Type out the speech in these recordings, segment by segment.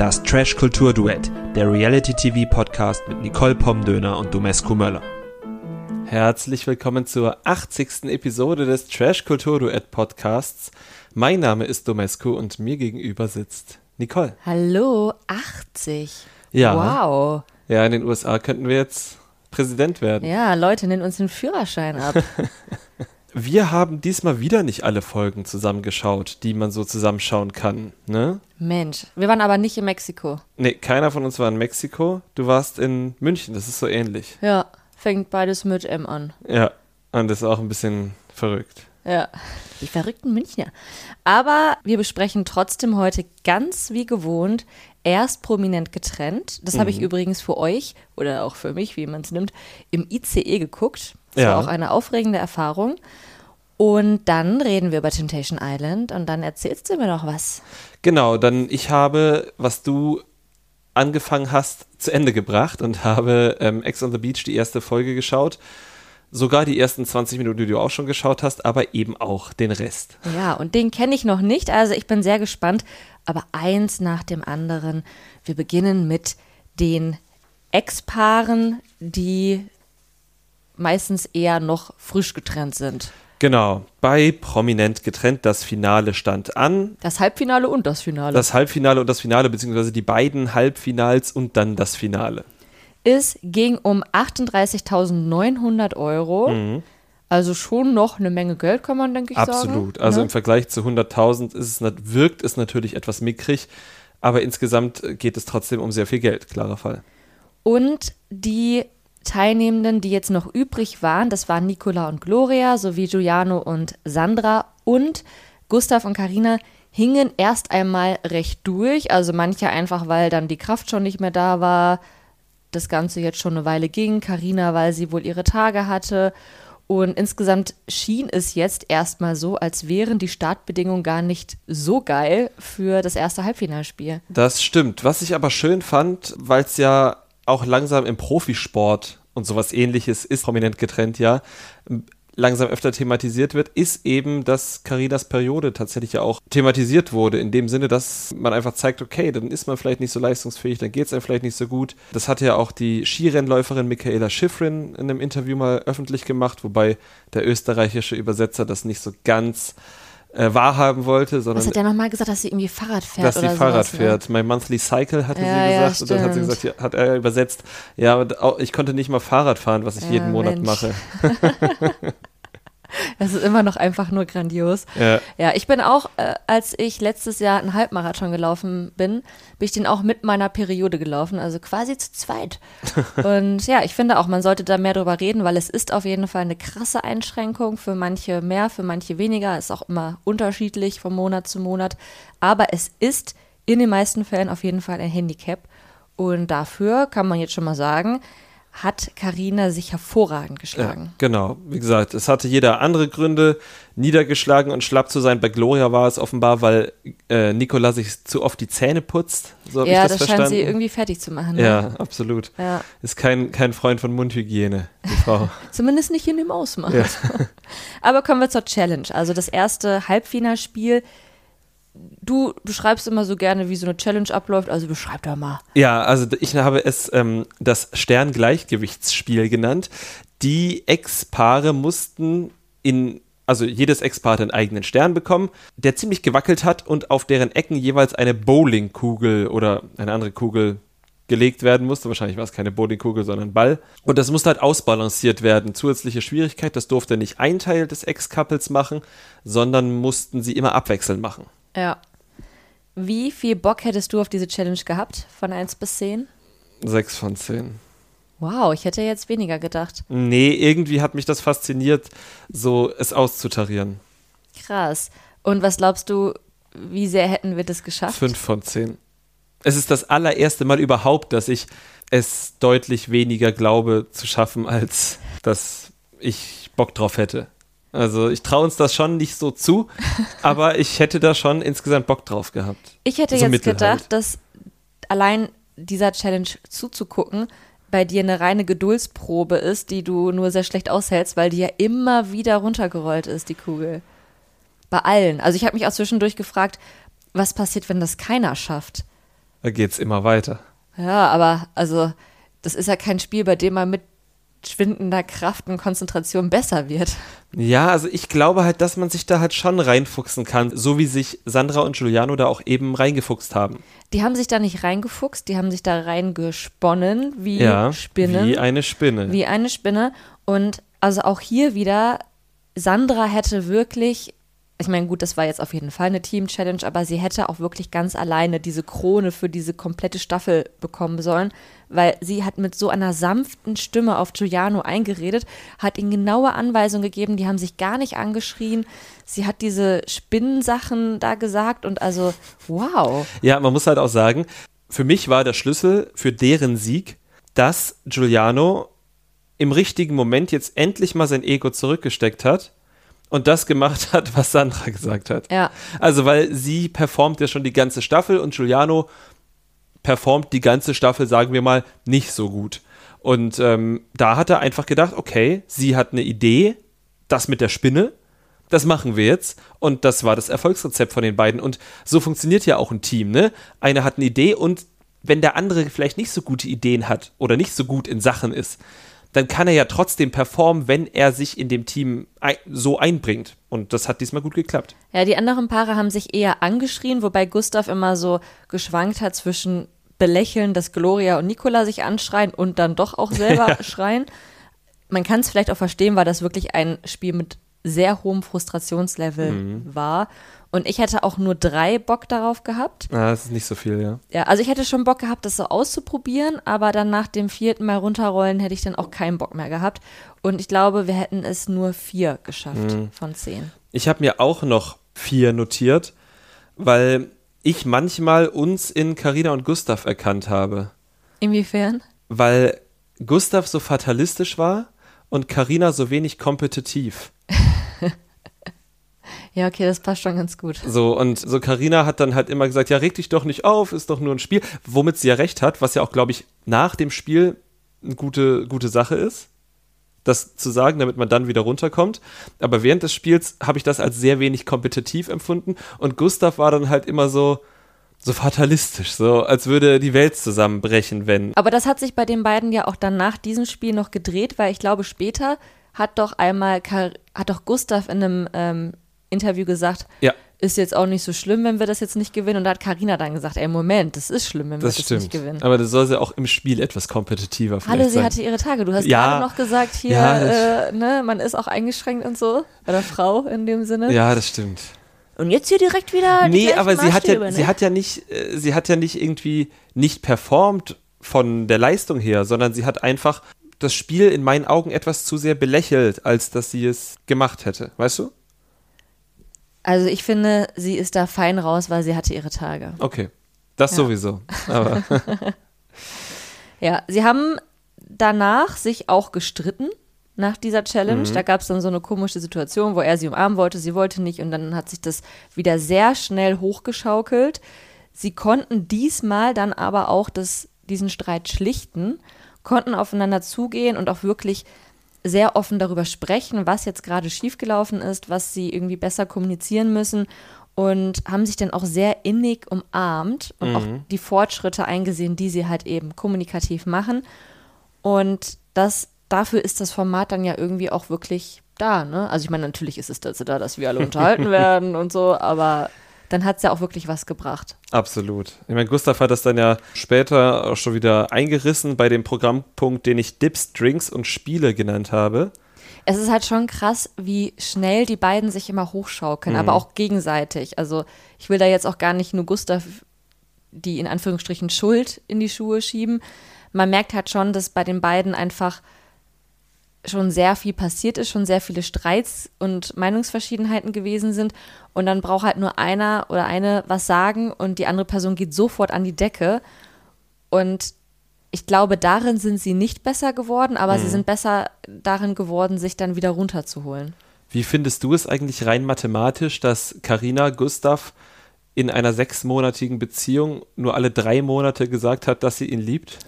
Das Trash Kultur Duett, der Reality TV Podcast mit Nicole Pomdöner und Domescu Möller. Herzlich willkommen zur 80. Episode des Trash Kultur Duett Podcasts. Mein Name ist Domescu und mir gegenüber sitzt Nicole. Hallo, 80. Ja. Wow. Ja, in den USA könnten wir jetzt Präsident werden. Ja, Leute, nennen uns den Führerschein ab. Wir haben diesmal wieder nicht alle Folgen zusammengeschaut, die man so zusammenschauen kann, ne? Mensch, wir waren aber nicht in Mexiko. Nee, keiner von uns war in Mexiko. Du warst in München, das ist so ähnlich. Ja, fängt beides mit M an. Ja, und das ist auch ein bisschen verrückt. Ja, die verrückten Münchner. Aber wir besprechen trotzdem heute ganz wie gewohnt erst prominent getrennt. Das habe ich übrigens für euch oder auch für mich, wie man es nimmt, im ICE geguckt. Das Ja. war auch eine aufregende Erfahrung. Und dann reden wir über Temptation Island und dann erzählst du mir noch was. Genau, dann ich habe, was du angefangen hast, zu Ende gebracht und habe ähm, Ex on the Beach die erste Folge geschaut. Sogar die ersten 20 Minuten, die du auch schon geschaut hast, aber eben auch den Rest. Ja, und den kenne ich noch nicht, also ich bin sehr gespannt. Aber eins nach dem anderen. Wir beginnen mit den Ex-Paaren, die meistens eher noch frisch getrennt sind. Genau, bei Prominent getrennt, das Finale stand an. Das Halbfinale und das Finale. Das Halbfinale und das Finale, beziehungsweise die beiden Halbfinals und dann das Finale. Es ging um 38.900 Euro. Also schon noch eine Menge Geld, kann man, denke ich, sagen. Absolut. Also Ne? im Vergleich zu 100.000 ist es, wirkt es natürlich etwas mickrig, aber insgesamt geht es trotzdem um sehr viel Geld, klarer Fall. Und die Teilnehmenden, die jetzt noch übrig waren, das waren Nicola und Gloria sowie Giuliano und Sandra und Gustav und Karina hingen erst einmal recht durch. Also manche einfach, weil dann die Kraft schon nicht mehr da war, das Ganze jetzt schon eine Weile ging. Karina, weil sie wohl ihre Tage hatte. Und insgesamt schien es jetzt erstmal so, als wären die Startbedingungen gar nicht so geil für das erste Halbfinalspiel. Das stimmt. Was ich aber schön fand, weil es ja auch langsam im Profisport und sowas ähnliches ist, prominent getrennt, ja, langsam öfter thematisiert wird, ist eben, dass Carinas Periode tatsächlich ja auch thematisiert wurde, in dem Sinne, dass man einfach zeigt, okay, dann ist man vielleicht nicht so leistungsfähig, dann geht es einem vielleicht nicht so gut. Das hatte ja auch die Skirennläuferin Michaela Schifrin in einem Interview mal öffentlich gemacht, wobei der österreichische Übersetzer das nicht so ganz äh, wahrhaben wollte, sondern Was hat der nochmal gesagt, dass sie irgendwie Fahrrad fährt dass sie Fahrrad sowas, ne? fährt. My Monthly Cycle hatte Ja, sie ja, gesagt. und dann hat sie gesagt, ja, hat er übersetzt, ja, ich konnte nicht mal Fahrrad fahren, was ich Ja, jeden Monat Mensch. mache. Das ist immer noch einfach nur grandios. Ja. Ja, ich bin auch, äh, als ich letztes Jahr einen Halbmarathon gelaufen bin, bin ich den auch mit meiner Periode gelaufen, also quasi zu zweit. Und ja, ich finde auch, man sollte da mehr drüber reden, weil es ist auf jeden Fall eine krasse Einschränkung. Für manche mehr, für manche weniger. Ist auch immer unterschiedlich von Monat zu Monat. Aber es ist in den meisten Fällen auf jeden Fall ein Handicap. Und dafür kann man jetzt schon mal sagen, hat Karina sich hervorragend geschlagen. Ja, genau. Wie gesagt, es hatte jeder andere Gründe, niedergeschlagen und schlapp zu sein. Bei Gloria war es offenbar, weil äh, Nicola sich zu oft die Zähne putzt. So Ja, ich das, das, scheint sie irgendwie fertig zu machen. Ne? ja, absolut. Ja. Ist kein, kein Freund von Mundhygiene, die Frau. Zumindest nicht in dem Ausmaß. Ja. Aber kommen wir zur Challenge. Also das erste Halbfinalspiel. Du beschreibst immer so gerne, wie so eine Challenge abläuft. Also beschreib doch mal. Ja, also ich habe es ähm, das Sterngleichgewichtsspiel genannt. Die Ex-Paare mussten in, also jedes Ex-Paar hat einen eigenen Stern bekommen, der ziemlich gewackelt hat und auf deren Ecken jeweils eine Bowlingkugel oder eine andere Kugel gelegt werden musste. Wahrscheinlich war es keine Bowlingkugel, sondern Ball. Und das musste halt ausbalanciert werden. Zusätzliche Schwierigkeit, das durfte nicht ein Teil des Ex-Couples machen, sondern mussten sie immer abwechselnd machen. Ja. Wie viel Bock hättest du auf diese Challenge gehabt? Von 1 bis 10? Sechs von zehn. Wow, ich hätte jetzt weniger gedacht. Nee, irgendwie hat mich das fasziniert, so es auszutarieren. Krass. Und was glaubst du, wie sehr hätten wir das geschafft? Fünf von zehn. Es ist das allererste Mal überhaupt, dass ich es deutlich weniger glaube zu schaffen, als dass ich Bock drauf hätte. Also ich traue uns das schon nicht so zu, aber ich hätte da schon insgesamt Bock drauf gehabt. Ich hätte So jetzt mittel gedacht, halt. dass allein dieser Challenge zuzugucken bei dir eine reine Geduldsprobe ist, die du nur sehr schlecht aushältst, weil die ja immer wieder runtergerollt ist, die Kugel. Bei allen. Also ich habe mich auch zwischendurch gefragt, was passiert, wenn das keiner schafft? Da geht's immer weiter. Ja, aber also das ist ja kein Spiel, bei dem man mit schwindender Kraft und Konzentration besser wird. Ja, also ich glaube halt, dass man sich da halt schon reinfuchsen kann, so wie sich Sandra und Giuliano da auch eben reingefuchst haben. Die haben sich da nicht reingefuchst, die haben sich da reingesponnen, wie Ja, Spinnen. wie eine Spinne. Wie eine Spinne. Und also auch hier wieder, Sandra hätte wirklich, ich meine, gut, das war jetzt auf jeden Fall eine Team-Challenge, aber sie hätte auch wirklich ganz alleine diese Krone für diese komplette Staffel bekommen sollen, weil sie hat mit so einer sanften Stimme auf Giuliano eingeredet, hat ihm genaue Anweisungen gegeben, die haben sich gar nicht angeschrien. Sie hat diese Spinnensachen da gesagt und also, wow. Ja, man muss halt auch sagen, für mich war der Schlüssel für deren Sieg, dass Giuliano im richtigen Moment jetzt endlich mal sein Ego zurückgesteckt hat und das gemacht hat, was Sandra gesagt hat. Ja. Also, weil sie performt ja schon die ganze Staffel und Giuliano performt die ganze Staffel, sagen wir mal, nicht so gut. Und ähm, da hat er einfach gedacht, okay, sie hat eine Idee, das mit der Spinne, das machen wir jetzt. Und das war das Erfolgsrezept von den beiden. Und so funktioniert ja auch ein Team, ne? Einer hat eine Idee und wenn der andere vielleicht nicht so gute Ideen hat oder nicht so gut in Sachen ist, dann kann er ja trotzdem performen, wenn er sich in dem Team so einbringt. Und das hat diesmal gut geklappt. Ja, die anderen Paare haben sich eher angeschrien, wobei Gustav immer so geschwankt hat zwischen belächeln, dass Gloria und Nicola sich anschreien und dann doch auch selber schreien. Man kann es vielleicht auch verstehen, weil das wirklich ein Spiel mit sehr hohem Frustrationslevel war. Und ich hätte auch nur drei Bock darauf gehabt. Ah, das ist nicht so viel, ja. Ja, also ich hätte schon Bock gehabt, das so auszuprobieren, aber dann nach dem vierten Mal runterrollen hätte ich dann auch keinen Bock mehr gehabt. Und ich glaube, wir hätten es nur vier geschafft von zehn. Ich habe mir auch noch vier notiert, weil ich manchmal uns in Carina und Gustav erkannt habe. Inwiefern? Weil Gustav so fatalistisch war und Carina so wenig kompetitiv. Ja, okay, das passt schon ganz gut. So, und so Carina hat dann halt immer gesagt, ja, reg dich doch nicht auf, ist doch nur ein Spiel, womit sie ja recht hat, was ja auch, glaube ich, nach dem Spiel eine gute, gute Sache ist, das zu sagen, damit man dann wieder runterkommt. Aber während des Spiels habe ich das als sehr wenig kompetitiv empfunden und Gustav war dann halt immer so, so fatalistisch, so als würde die Welt zusammenbrechen, wenn. Aber das hat sich bei den beiden ja auch dann nach diesem Spiel noch gedreht, weil ich glaube, später hat doch einmal, Kar hat doch Gustav in einem ähm, Interview gesagt, Ja. ist jetzt auch nicht so schlimm, wenn wir das jetzt nicht gewinnen. Und da hat Karina dann gesagt, ey, Moment, das ist schlimm, wenn wir Das das, nicht gewinnen. Aber das soll sie auch im Spiel etwas kompetitiver vielleicht Hallo, sie sein. hatte ihre Tage. Du hast Ja. gerade noch gesagt, hier, Ja, äh, ne, man ist auch eingeschränkt und so. Oder Frau in dem Sinne. ja, das stimmt. Und jetzt hier direkt wieder. Nee, aber sie hat ja, sie ne? hat ja nicht, äh, sie hat ja nicht irgendwie nicht performt von der Leistung her, sondern sie hat einfach das Spiel in meinen Augen etwas zu sehr belächelt, als dass sie es gemacht hätte. Weißt du? Also ich finde, sie ist da fein raus, weil sie hatte ihre Tage. Okay. Das Ja. sowieso. Aber Ja, sie haben danach sich auch gestritten nach dieser Challenge. Da gab es dann so eine komische Situation, wo er sie umarmen wollte, sie wollte nicht und dann hat sich das wieder sehr schnell hochgeschaukelt. Sie konnten diesmal dann aber auch das, diesen Streit schlichten, konnten aufeinander zugehen und auch wirklich sehr offen darüber sprechen, was jetzt gerade schiefgelaufen ist, was sie irgendwie besser kommunizieren müssen und haben sich dann auch sehr innig umarmt und auch die Fortschritte eingesehen, die sie halt eben kommunikativ machen. Und das, dafür ist das Format dann ja irgendwie auch wirklich da, ne? Also ich meine, natürlich ist es dazu da, dass wir alle unterhalten werden und so, aber dann hat es ja auch wirklich was gebracht. absolut. Ich meine, Gustav hat das dann ja später auch schon wieder eingerissen bei dem Programmpunkt, den ich Dips, Drinks und Spiele genannt habe. Es ist halt schon krass, wie schnell die beiden sich immer hochschaukeln, aber auch gegenseitig. Also ich will da jetzt auch gar nicht nur Gustav die in Anführungsstrichen Schuld in die Schuhe schieben. Man merkt halt schon, dass bei den beiden einfach schon sehr viel passiert ist, schon sehr viele Streits und Meinungsverschiedenheiten gewesen sind. Und dann braucht halt nur einer oder eine was sagen und die andere Person geht sofort an die Decke. Und ich glaube, darin sind sie nicht besser geworden, aber sie sind besser darin geworden, sich dann wieder runterzuholen. Wie findest du es eigentlich rein mathematisch, dass Karina Gustav in einer sechsmonatigen Beziehung nur alle drei Monate gesagt hat, dass sie ihn liebt?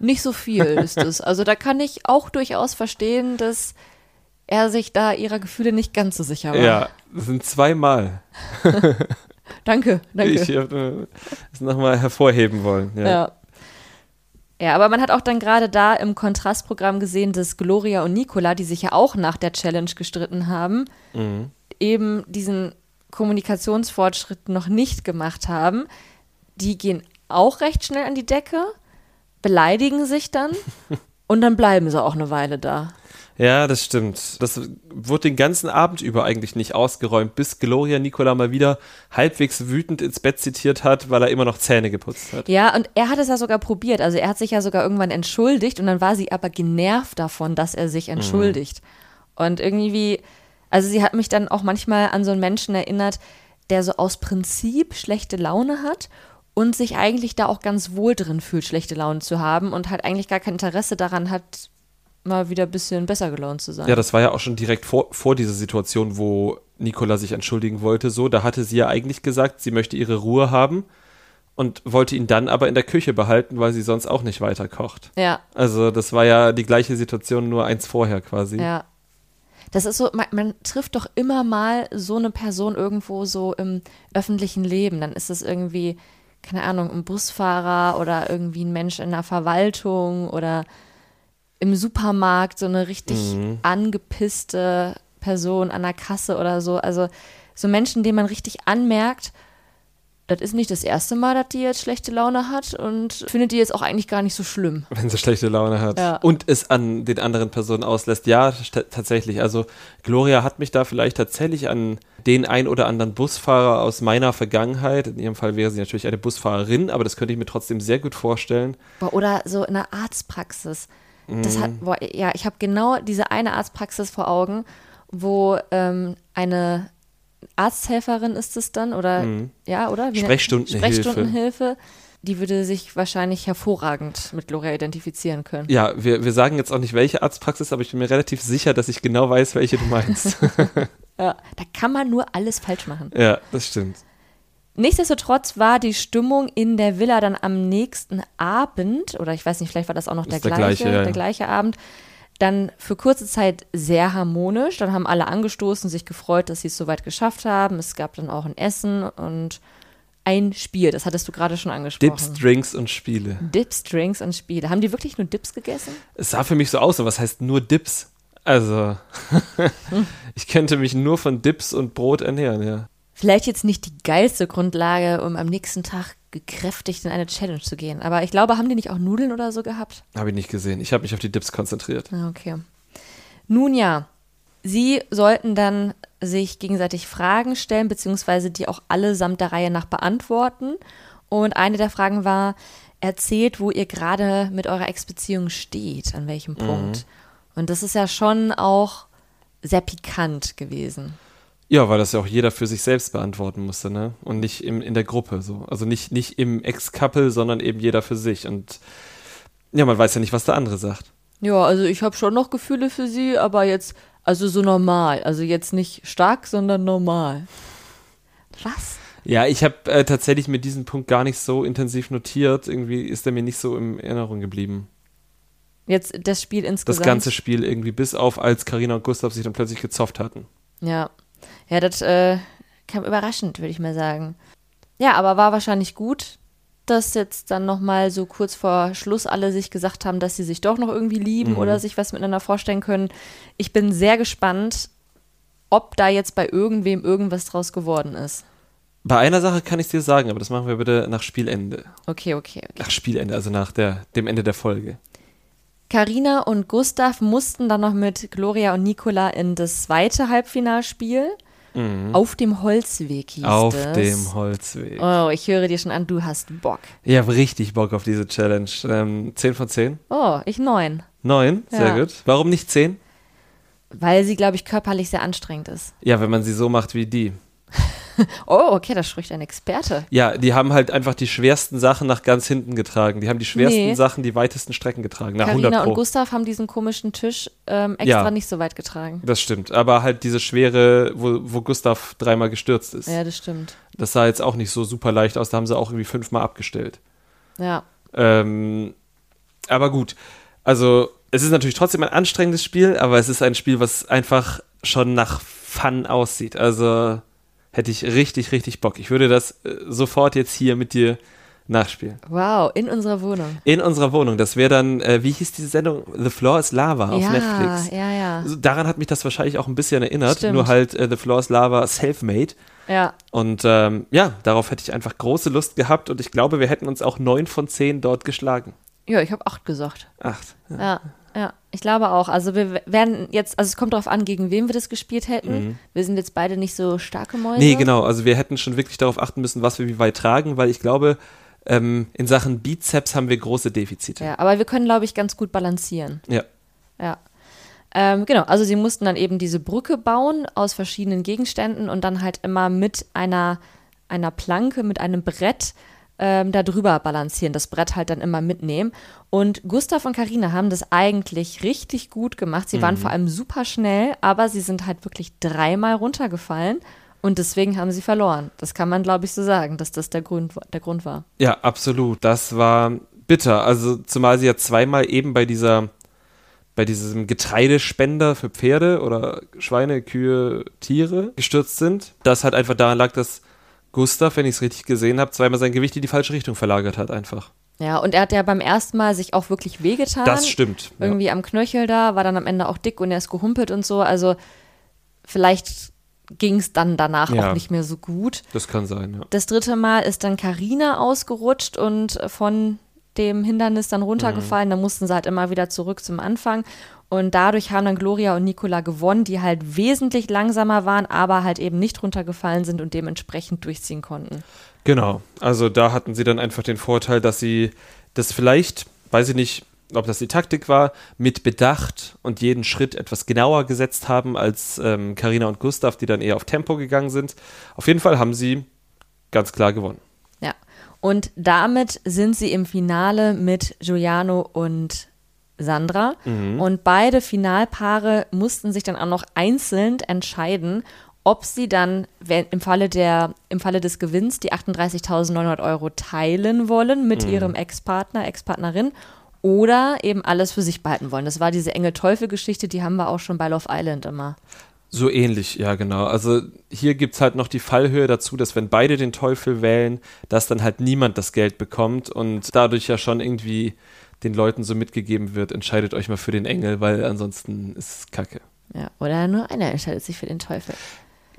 Nicht so viel ist es. Also da kann ich auch durchaus verstehen, dass er sich da ihrer Gefühle nicht ganz so sicher war. Ja, das sind zweimal. Danke, danke. Ich äh, es nochmal hervorheben wollen. Ja. Ja. Ja, aber man hat auch dann gerade da im Kontrastprogramm gesehen, dass Gloria und Nicola, die sich ja auch nach der Challenge gestritten haben, Mhm. eben diesen Kommunikationsfortschritt noch nicht gemacht haben. Die gehen auch recht schnell an die Decke, beleidigen sich dann und dann bleiben sie auch eine Weile da. Ja, das stimmt. Das wurde den ganzen Abend über eigentlich nicht ausgeräumt, bis Gloria Nicola mal wieder halbwegs wütend ins Bett zitiert hat, weil er immer noch Zähne geputzt hat. Ja, und er hat es ja sogar probiert. Also er hat sich ja sogar irgendwann entschuldigt und dann war sie aber genervt davon, dass er sich entschuldigt. Und irgendwie, also sie hat mich dann auch manchmal an so einen Menschen erinnert, der so aus Prinzip schlechte Laune hat und sich eigentlich da auch ganz wohl drin fühlt, schlechte Laune zu haben und halt eigentlich gar kein Interesse daran hat, mal wieder ein bisschen besser gelaunt zu sein. Ja, das war ja auch schon direkt vor, vor dieser Situation, wo Nicola sich entschuldigen wollte. So, da hatte sie ja eigentlich gesagt, sie möchte ihre Ruhe haben und wollte ihn dann aber in der Küche behalten, weil sie sonst auch nicht weiter kocht. ja. Also, das war ja die gleiche Situation, nur eins vorher quasi. Ja. Das ist so, man, man trifft doch immer mal so eine Person irgendwo so im öffentlichen Leben. Dann ist es irgendwie, keine Ahnung, ein Busfahrer oder irgendwie ein Mensch in der Verwaltung oder im Supermarkt so eine richtig angepisste Person an der Kasse oder so. Also so Menschen, denen man richtig anmerkt, das ist nicht das erste Mal, dass die jetzt schlechte Laune hat und findet die jetzt auch eigentlich gar nicht so schlimm. Wenn sie schlechte Laune hat. Ja. Und es an den anderen Personen auslässt. Ja, tatsächlich. Also Gloria hat mich da vielleicht tatsächlich an den ein oder anderen Busfahrer aus meiner Vergangenheit, in ihrem Fall wäre sie natürlich eine Busfahrerin, aber das könnte ich mir trotzdem sehr gut vorstellen. Oder so in der Arztpraxis. Das Mhm. hat, boah, ja, ich habe genau diese eine Arztpraxis vor Augen, wo ähm, eine Arzthelferin ist es dann oder ja, oder? Wie Sprechstundenhilfe. Sprechstundenhilfe. Die würde sich wahrscheinlich hervorragend mit Gloria identifizieren können. Ja, wir, wir sagen jetzt auch nicht, welche Arztpraxis, aber ich bin mir relativ sicher, dass ich genau weiß, welche du meinst. Ja, da kann man nur alles falsch machen. ja, das stimmt. Nichtsdestotrotz war die Stimmung in der Villa dann am nächsten Abend, oder ich weiß nicht, vielleicht war das auch noch der, der gleiche, gleiche, ja, ja. der gleiche Abend, dann für kurze Zeit sehr harmonisch. Dann haben alle angestoßen, sich gefreut, dass sie es soweit geschafft haben. Es gab dann auch ein Essen und ein Spiel. Das hattest du gerade schon angesprochen. Dips, Drinks und Spiele. Dips, Drinks und Spiele. Haben die wirklich nur Dips gegessen? Es sah für mich so aus, aber was heißt nur Dips? Also, ich könnte mich nur von Dips und Brot ernähren, ja. Vielleicht jetzt nicht die geilste Grundlage, um am nächsten Tag gekräftigt in eine Challenge zu gehen. Aber ich glaube, haben die nicht auch Nudeln oder so gehabt? Habe ich nicht gesehen. Ich habe mich auf die Dips konzentriert. Ah, Okay. Nun ja, sie sollten dann sich gegenseitig Fragen stellen, beziehungsweise die auch allesamt der Reihe nach beantworten. Und eine der Fragen war, erzählt, wo ihr gerade mit eurer Ex-Beziehung steht, an welchem Punkt. Und das ist ja schon auch sehr pikant gewesen. Ja, weil das ja auch jeder für sich selbst beantworten musste, ne? Und nicht im, in der Gruppe so. Also nicht, nicht im Ex-Couple, sondern eben jeder für sich. Und ja, man weiß ja nicht, was der andere sagt. Ja, also ich habe schon noch Gefühle für sie, aber jetzt, also so normal. Also jetzt nicht stark, sondern normal. Was? Ja, ich habe äh, tatsächlich mir diesen Punkt gar nicht so intensiv notiert. Irgendwie ist er mir nicht so in Erinnerung geblieben. Jetzt das Spiel Das insgesamt. ganze Spiel irgendwie, bis auf als Karina und Gustav sich dann plötzlich gezofft hatten. Ja. Ja, das äh, kam überraschend, würde ich mal sagen. Ja, aber war wahrscheinlich gut, dass jetzt dann nochmal so kurz vor Schluss alle sich gesagt haben, dass sie sich doch noch irgendwie lieben oder sich was miteinander vorstellen können. Ich bin sehr gespannt, ob da jetzt bei irgendwem irgendwas draus geworden ist. Bei einer Sache kann ich dir sagen, aber das machen wir bitte nach Spielende. Okay, okay, okay. Nach Spielende, also nach der, dem Ende der Folge. Carina und Gustav mussten dann noch mit Gloria und Nicola in das zweite Halbfinalspiel. Auf dem Holzweg hieß Mhm. Auf es. dem Holzweg. Oh, ich höre dir schon an, du hast Bock. Ich habe richtig Bock auf diese Challenge. Ähm, 10 von 10? Oh, ich neun. 9? Sehr Ja. gut. Warum nicht 10? Weil sie, glaube ich, körperlich sehr anstrengend ist. Ja, wenn man sie so macht wie die. Oh, okay, da spricht ein Experte. Ja, die haben halt einfach die schwersten Sachen nach ganz hinten getragen. Die haben die schwersten Nee. Sachen die weitesten Strecken getragen. 100 Carina und Gustav haben diesen komischen Tisch ähm, extra Ja. nicht so weit getragen. das stimmt. Aber halt diese schwere, wo, wo Gustav dreimal gestürzt ist. Ja, das stimmt. Das sah jetzt auch nicht so super leicht aus. Da haben sie auch irgendwie fünfmal abgestellt. Ja. Ähm, aber gut. Also, es ist natürlich trotzdem ein anstrengendes Spiel, aber es ist ein Spiel, was einfach schon nach Fun aussieht. Also, Hätte ich richtig, richtig Bock. Ich würde das äh, sofort jetzt hier mit dir nachspielen. Wow, in unserer Wohnung. In unserer Wohnung. Das wäre dann, äh, wie hieß diese Sendung? The Floor is Lava auf ja, Netflix. ja, ja. Daran hat mich das wahrscheinlich auch ein bisschen erinnert. Stimmt. Nur halt äh, The Floor is Lava self-made. Ja, Und ähm, ja, darauf hätte ich einfach große Lust gehabt und ich glaube, wir hätten uns auch neun von zehn dort geschlagen. ja ich habe acht gesagt. Acht. Ja. Ja, ja, ich glaube auch. Also wir werden jetzt, also es kommt darauf an, gegen wen wir das gespielt hätten. Wir sind jetzt beide nicht so starke Mäuse. Nee, genau. Also wir hätten schon wirklich darauf achten müssen, was wir wie weit tragen, weil ich glaube, ähm, in Sachen Bizeps haben wir große Defizite. Ja, aber wir können, glaube ich, ganz gut balancieren. Ja. Ja. Ähm, genau, also sie mussten dann eben diese Brücke bauen aus verschiedenen Gegenständen und dann halt immer mit einer, einer Planke, mit einem Brett ähm, da drüber balancieren, das Brett halt dann immer mitnehmen. Und Gustav und Karina haben das eigentlich richtig gut gemacht. Sie waren vor allem super schnell, aber sie sind halt wirklich dreimal runtergefallen und deswegen haben sie verloren. Das kann man, glaube ich, so sagen, dass das der Grund, der Grund war. Ja, absolut. Das war bitter. Also zumal sie ja zweimal eben bei dieser, bei diesem Getreidespender für Pferde oder Schweine, Kühe, Tiere gestürzt sind. Das halt einfach daran lag, dass Gustav, wenn ich es richtig gesehen habe, zweimal sein Gewicht in die falsche Richtung verlagert hat einfach. Ja, und er hat ja beim ersten Mal sich auch wirklich wehgetan. Das stimmt. Ja. irgendwie am Knöchel da, war dann am Ende auch dick und er ist gehumpelt und so. Also vielleicht ging es dann danach Ja. auch nicht mehr so gut. Das kann sein, ja. Das dritte Mal ist dann Karina ausgerutscht und von dem Hindernis dann runtergefallen. Mhm. Da mussten sie halt immer wieder zurück zum Anfang. Und dadurch haben dann Gloria und Nicola gewonnen, die halt wesentlich langsamer waren, aber halt eben nicht runtergefallen sind und dementsprechend durchziehen konnten. Genau. Also da hatten sie dann einfach den Vorteil, dass sie das vielleicht, weiß ich nicht, ob das die Taktik war, mit Bedacht und jeden Schritt etwas genauer gesetzt haben als ähm, Carina und Gustav, die dann eher auf Tempo gegangen sind. Auf jeden Fall haben sie ganz klar gewonnen. Und damit sind sie im Finale mit Giuliano und Sandra. Und beide Finalpaare mussten sich dann auch noch einzeln entscheiden, ob sie dann wenn, im, Falle der, im Falle des Gewinns die 38.900 Euro teilen wollen mit ihrem Ex-Partner, Ex-Partnerin oder eben alles für sich behalten wollen. Das war diese Engel-Teufel-Geschichte, die haben wir auch schon bei Love Island immer. So ähnlich, ja, genau. Also hier gibt es halt noch die Fallhöhe dazu, dass wenn beide den Teufel wählen, dass dann halt niemand das Geld bekommt und dadurch ja schon irgendwie den Leuten so mitgegeben wird, entscheidet euch mal für den Engel, weil ansonsten ist es Kacke. Ja, oder nur einer entscheidet sich für den Teufel.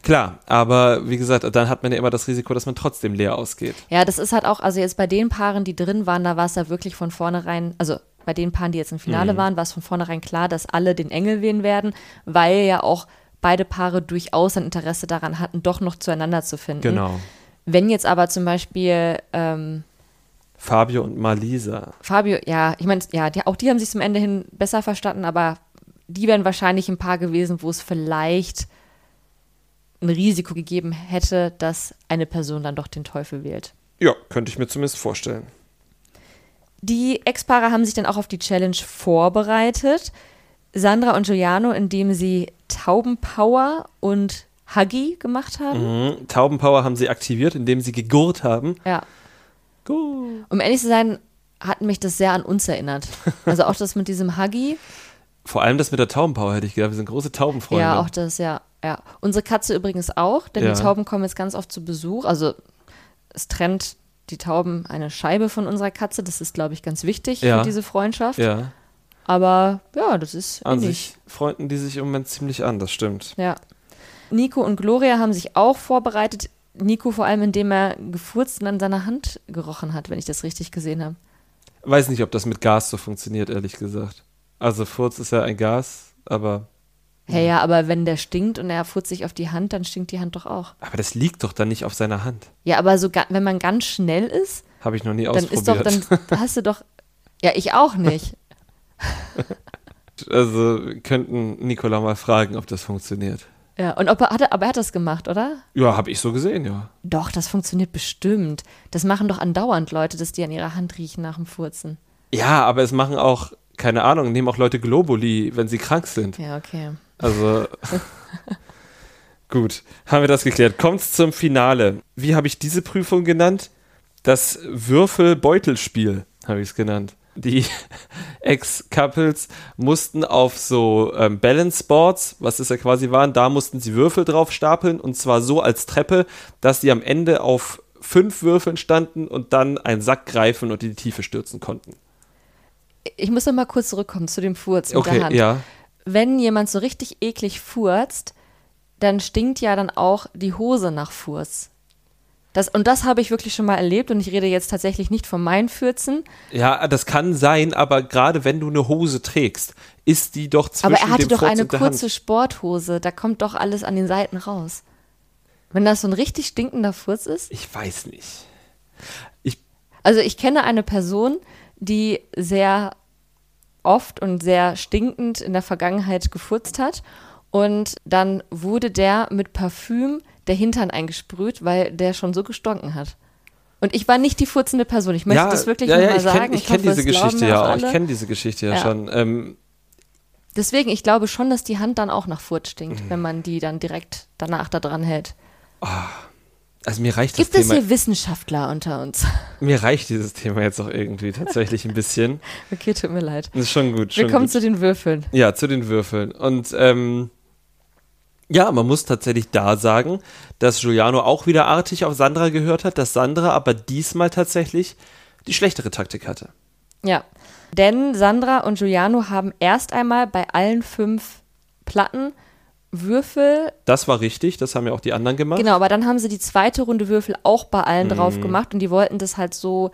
Klar, aber wie gesagt, dann hat man ja immer das Risiko, dass man trotzdem leer ausgeht. Ja, das ist halt auch, also jetzt bei den Paaren, die drin waren, da war es ja wirklich von vornherein, also bei den Paaren, die jetzt im Finale waren, war es von vornherein klar, dass alle den Engel wählen werden, weil ja auch beide Paare durchaus ein Interesse daran hatten, doch noch zueinander zu finden. Genau. Wenn jetzt aber zum Beispiel ähm, Fabio und Malisa. Fabio, ja, ich meine, ja, die, auch die haben sich zum Ende hin besser verstanden, aber die wären wahrscheinlich ein Paar gewesen, wo es vielleicht ein Risiko gegeben hätte, dass eine Person dann doch den Teufel wählt. Ja, könnte ich mir zumindest vorstellen. Die Ex-Paare haben sich dann auch auf die Challenge vorbereitet. Sandra und Giuliano, indem sie Taubenpower und Huggy gemacht haben. Mhm. Taubenpower haben sie aktiviert, indem sie gegurrt haben. Ja. Gut. Um ehrlich zu sein, hat mich das sehr an uns erinnert. Also auch das mit diesem Huggy. Vor allem das mit der Taubenpower hätte ich gedacht. Wir sind große Taubenfreunde. Ja, auch das, ja. ja. Unsere Katze übrigens auch, denn Ja. die Tauben kommen jetzt ganz oft zu Besuch. Also es trennt die Tauben eine Scheibe von unserer Katze. Das ist, glaube ich, ganz wichtig Ja. für diese Freundschaft. Ja. Aber ja, das ist An sich freunden die sich im Moment ziemlich an, das stimmt. Ja. Nico und Gloria haben sich auch vorbereitet. Nico vor allem, indem er gefurzt und an seiner Hand gerochen hat, wenn ich das richtig gesehen habe. Weiß nicht, ob das mit Gas so funktioniert, ehrlich gesagt. Also Furz ist ja ein Gas, aber, Hey, ja, aber wenn der stinkt und er furzt sich auf die Hand, dann stinkt die Hand doch auch. aber das liegt doch dann nicht auf seiner Hand. Ja, aber so, wenn man ganz schnell ist, Habe ich noch nie dann ist doch, ausprobiert. dann hast du doch. Ja, ich auch nicht. also könnten Nikola mal fragen, ob das funktioniert. Ja, und ob er, hat er, aber er hat das gemacht, oder? Ja, habe ich so gesehen, ja. Doch, das funktioniert bestimmt. Das machen doch andauernd Leute, dass die an ihrer Hand riechen nach dem Furzen. Ja, aber es machen auch, keine Ahnung, nehmen auch Leute Globuli, wenn sie krank sind. Ja, okay. Also gut, haben wir das geklärt. Kommt's zum Finale. Wie habe ich diese Prüfung genannt? Das Würfel-Beutelspiel habe ich es genannt. Die Ex-Couples mussten auf so ähm, Balance Boards, was es ja quasi waren, da mussten sie Würfel drauf stapeln und zwar so als Treppe, dass sie am Ende auf fünf Würfeln standen und dann einen Sack greifen und in die Tiefe stürzen konnten. Ich muss noch mal kurz zurückkommen zu dem Furz mit Okay, der Hand. ja. Wenn jemand so richtig eklig furzt, dann stinkt ja dann auch die Hose nach Furz. Das, und das habe ich wirklich schon mal erlebt und ich rede jetzt tatsächlich nicht von meinen Fürzen, Ja, das kann sein, aber gerade wenn du eine Hose trägst, ist die doch zwischen aber er hatte doch Furz eine kurze Hand. Sporthose, da kommt doch alles an den Seiten raus. Wenn das so ein richtig stinkender Furz ist, Ich weiß nicht. Also ich kenne eine Person, die sehr oft und sehr stinkend in der Vergangenheit gefurzt hat und dann wurde der mit Parfüm der Hintern eingesprüht, weil der schon so gestunken hat. Und ich war nicht die furzende Person. Ich möchte das wirklich ja, ja, mal ich sagen. Kenn, ich kenne hoffe, diese Geschichte ja auch. Ich kenne diese Geschichte ja, Ja. schon. Ähm, Deswegen, ich glaube schon, dass die Hand dann auch nach Furz stinkt, Mhm. wenn man die dann direkt danach da dran hält. also mir reicht das Gibt es Thema. hier Wissenschaftler unter uns? Mir reicht dieses Thema jetzt auch irgendwie tatsächlich ein bisschen. Okay, tut mir leid. Das ist schon gut. Schon Wir kommen gut. zu den Würfeln. Ja, zu den Würfeln. Und ähm, ja, man muss tatsächlich da sagen, dass Giuliano auch wieder artig auf Sandra gehört hat, dass Sandra aber diesmal tatsächlich die schlechtere Taktik hatte. Ja, denn Sandra und Giuliano haben erst einmal bei allen fünf Platten Würfel, Das war richtig, das haben ja auch die anderen gemacht. genau, aber dann haben sie die zweite Runde Würfel auch bei allen Mhm. drauf gemacht und die wollten das halt so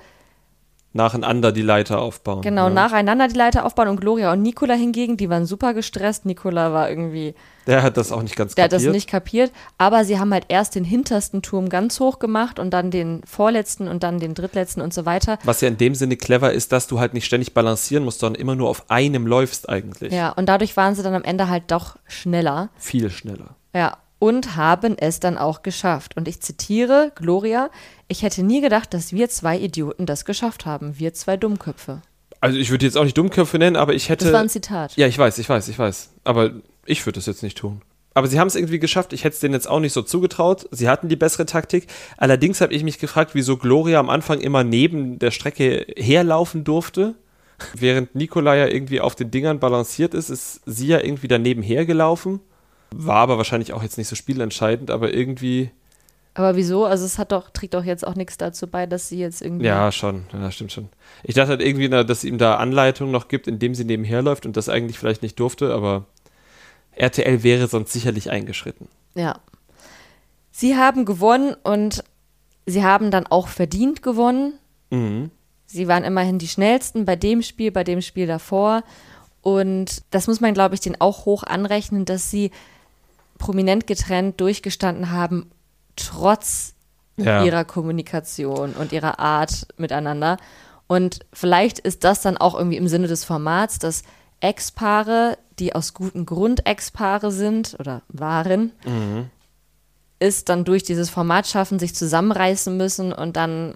Nacheinander die Leiter aufbauen. genau ne? nacheinander die Leiter aufbauen und Gloria und Nicola hingegen, die waren super gestresst. Nicola war irgendwie, Der hat das auch nicht ganz der hat kapiert. das nicht kapiert, aber sie haben halt erst den hintersten Turm ganz hoch gemacht und dann den vorletzten und dann den drittletzten und so weiter. Was ja in dem Sinne clever ist, dass du halt nicht ständig balancieren musst, sondern immer nur auf einem läufst eigentlich. Ja, und dadurch waren sie dann am Ende halt doch schneller. Viel schneller. Ja, und haben es dann auch geschafft. Und ich zitiere Gloria, ich hätte nie gedacht, dass wir zwei Idioten das geschafft haben. Wir zwei Dummköpfe. Also ich würde jetzt auch nicht Dummköpfe nennen, aber ich hätte. Das war ein Zitat. Ja, ich weiß, ich weiß, ich weiß. Aber ich würde das jetzt nicht tun. Aber sie haben es irgendwie geschafft. Ich hätte es denen jetzt auch nicht so zugetraut. Sie hatten die bessere Taktik. Allerdings habe ich mich gefragt, wieso Gloria am Anfang immer neben der Strecke herlaufen durfte. Während Nicola ja irgendwie auf den Dingern balanciert ist, ist sie ja irgendwie daneben hergelaufen. War aber wahrscheinlich auch jetzt nicht so spielentscheidend, aber irgendwie. Aber wieso? Also es hat doch, trägt doch jetzt auch nichts dazu bei, dass sie jetzt irgendwie. Ja, schon. Ja, stimmt schon. Ich dachte halt irgendwie, dass ihm da Anleitungen noch gibt, indem sie nebenher läuft und das eigentlich vielleicht nicht durfte, aber RTL wäre sonst sicherlich eingeschritten. Ja. Sie haben gewonnen und sie haben dann auch verdient gewonnen. Mhm. Sie waren immerhin die schnellsten bei dem Spiel, bei dem Spiel davor. Und das muss man, glaube ich, denen auch hoch anrechnen, dass sie prominent getrennt durchgestanden haben, trotz Ja. ihrer Kommunikation und ihrer Art miteinander. Und vielleicht ist das dann auch irgendwie im Sinne des Formats, dass Ex-Paare, die aus gutem Grund Ex-Paare sind oder waren, ist dann durch dieses Format schaffen, sich zusammenreißen müssen und dann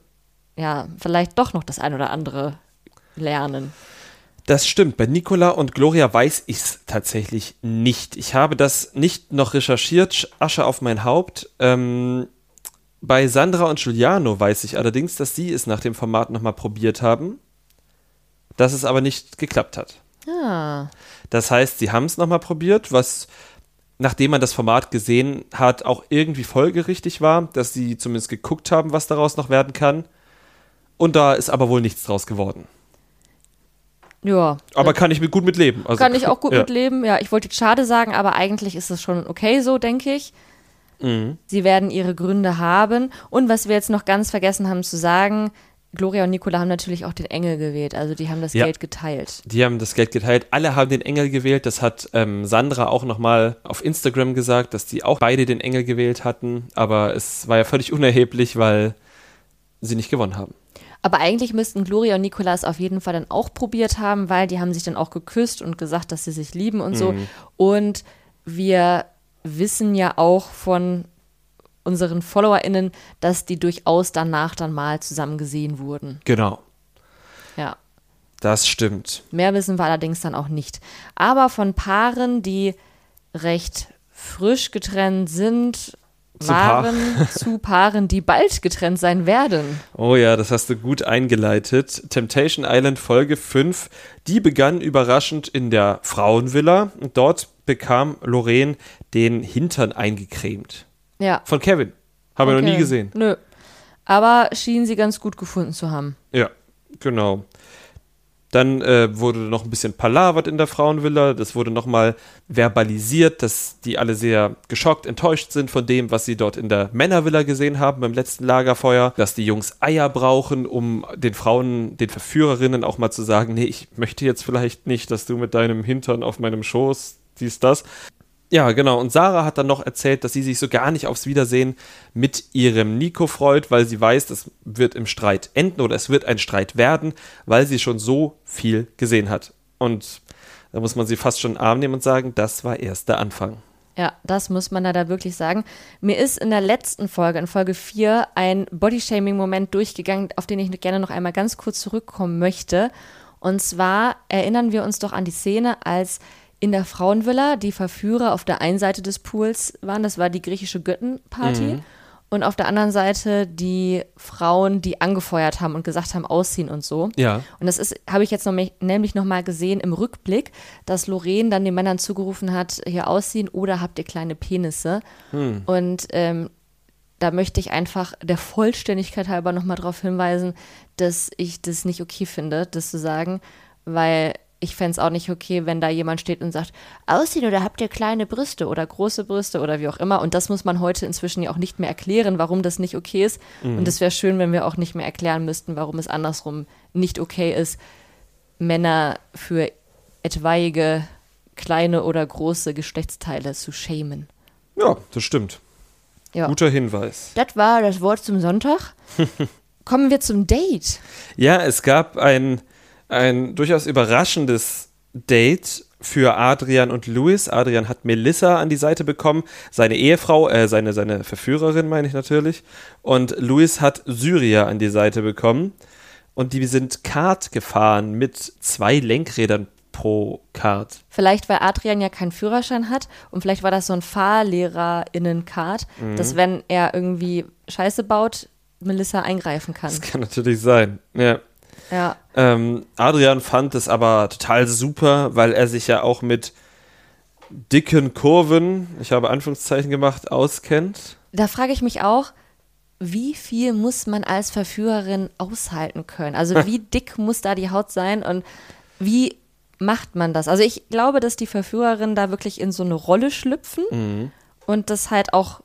ja vielleicht doch noch das ein oder andere lernen. Das stimmt. Bei Nicola und Gloria weiß ich es tatsächlich nicht. Ich habe das nicht noch recherchiert. Sch- Asche auf mein Haupt. Ähm, bei Sandra und Giuliano weiß ich allerdings, dass sie es nach dem Format nochmal probiert haben, dass es aber nicht geklappt hat. Ah, Das heißt, sie haben es nochmal probiert, was, nachdem man das Format gesehen hat, auch irgendwie folgerichtig war, dass sie zumindest geguckt haben, was daraus noch werden kann. Und da ist aber wohl nichts draus geworden. Ja. Aber kann ich mit gut mit leben. Also, Kann ich auch gut ja. mit leben. Ja, ich wollte jetzt schade sagen, aber eigentlich ist es schon okay so, denke ich. Mhm. Sie werden ihre Gründe haben. Und was wir jetzt noch ganz vergessen haben zu sagen, Gloria und Nicola haben natürlich auch den Engel gewählt. Also die haben das Ja. Geld geteilt. Die haben das Geld geteilt. Alle haben den Engel gewählt. Das hat ähm, Sandra auch nochmal auf Instagram gesagt, dass die auch beide den Engel gewählt hatten. Aber es war ja völlig unerheblich, weil sie nicht gewonnen haben. Aber eigentlich müssten Gloria und Nicola es auf jeden Fall dann auch probiert haben, weil die haben sich dann auch geküsst und gesagt, dass sie sich lieben und so. Und wir wissen ja auch von unseren FollowerInnen, dass die durchaus danach dann mal zusammen gesehen wurden. Genau. Ja. Das stimmt. Mehr wissen wir allerdings dann auch nicht. Aber von Paaren, die recht frisch getrennt sind, Zu waren zu Paaren, die bald getrennt sein werden. Oh ja, das hast du gut eingeleitet. Temptation Island Folge 5, die begann überraschend in der Frauenvilla und dort bekam Lorraine den Hintern eingecremt. Ja. Von Kevin. Haben wir noch nie gesehen. Nö. Aber schien sie ganz gut gefunden zu haben. Ja, genau. Dann äh, wurde noch ein bisschen palavert in der Frauenvilla. Das wurde nochmal verbalisiert, dass die alle sehr geschockt, enttäuscht sind von dem, was sie dort in der Männervilla gesehen haben beim letzten Lagerfeuer. Dass die Jungs Eier brauchen, um den Frauen, den Verführerinnen auch mal zu sagen, nee, ich möchte jetzt vielleicht nicht, dass du mit deinem Hintern auf meinem Schoß dies, das. Ja, genau. Und Sarah hat dann noch erzählt, dass sie sich so gar nicht aufs Wiedersehen mit ihrem Nico freut, weil sie weiß, das wird im Streit enden oder es wird ein Streit werden, weil sie schon so viel gesehen hat. Und da muss man sie fast schon in den Arm nehmen und sagen, das war erst der Anfang. Ja, das muss man da wirklich sagen. Mir ist in der letzten Folge, in Folge 4, ein Bodyshaming-Moment durchgegangen, auf den ich gerne noch einmal ganz kurz zurückkommen möchte. Und zwar erinnern wir uns doch an die Szene, als in der Frauenvilla die Verführer auf der einen Seite des Pools waren. Das war die griechische Göttenparty. Und auf der anderen Seite die Frauen, die angefeuert haben und gesagt haben, ausziehen und so. Ja. Und das ist, habe ich jetzt noch, nämlich noch mal gesehen im Rückblick, dass Lorraine dann den Männern zugerufen hat, hier ausziehen oder habt ihr kleine Penisse. Und ähm, da möchte ich einfach der Vollständigkeit halber noch mal darauf hinweisen, dass ich das nicht okay finde, das zu sagen, weil ich fände es auch nicht okay, wenn da jemand steht und sagt, ausziehen oder habt ihr kleine Brüste oder große Brüste oder wie auch immer. Und das muss man heute inzwischen ja auch nicht mehr erklären, warum das nicht okay ist. Und es wäre schön, wenn wir auch nicht mehr erklären müssten, warum es andersrum nicht okay ist, Männer für etwaige kleine oder große Geschlechtsteile zu schämen. Ja, das stimmt. Ja. Guter Hinweis. Das war das Wort zum Sonntag. Kommen wir zum Date. Ja, es gab ein, ein durchaus überraschendes Date für Adrian und Louis. Adrian hat Melissa an die Seite bekommen, seine Ehefrau, äh, seine, seine Verführerin meine ich natürlich. Und Louis hat Syria an die Seite bekommen. Und die sind Kart gefahren mit zwei Lenkrädern pro Kart. Vielleicht, weil Adrian ja keinen Führerschein hat und vielleicht war das so ein FahrlehrerInnen-Card, dass wenn er irgendwie Scheiße baut, Melissa eingreifen kann. Das kann natürlich sein. Ja. Ja. Ähm, Adrian fand es aber total super, weil er sich ja auch mit dicken Kurven, ich habe Anführungszeichen gemacht, auskennt. Da frage ich mich auch, wie viel muss man als Verführerin aushalten können? Also wie dick muss da die Haut sein und wie macht man das? Also ich glaube, dass die Verführerinnen da wirklich in so eine Rolle schlüpfen und das halt auch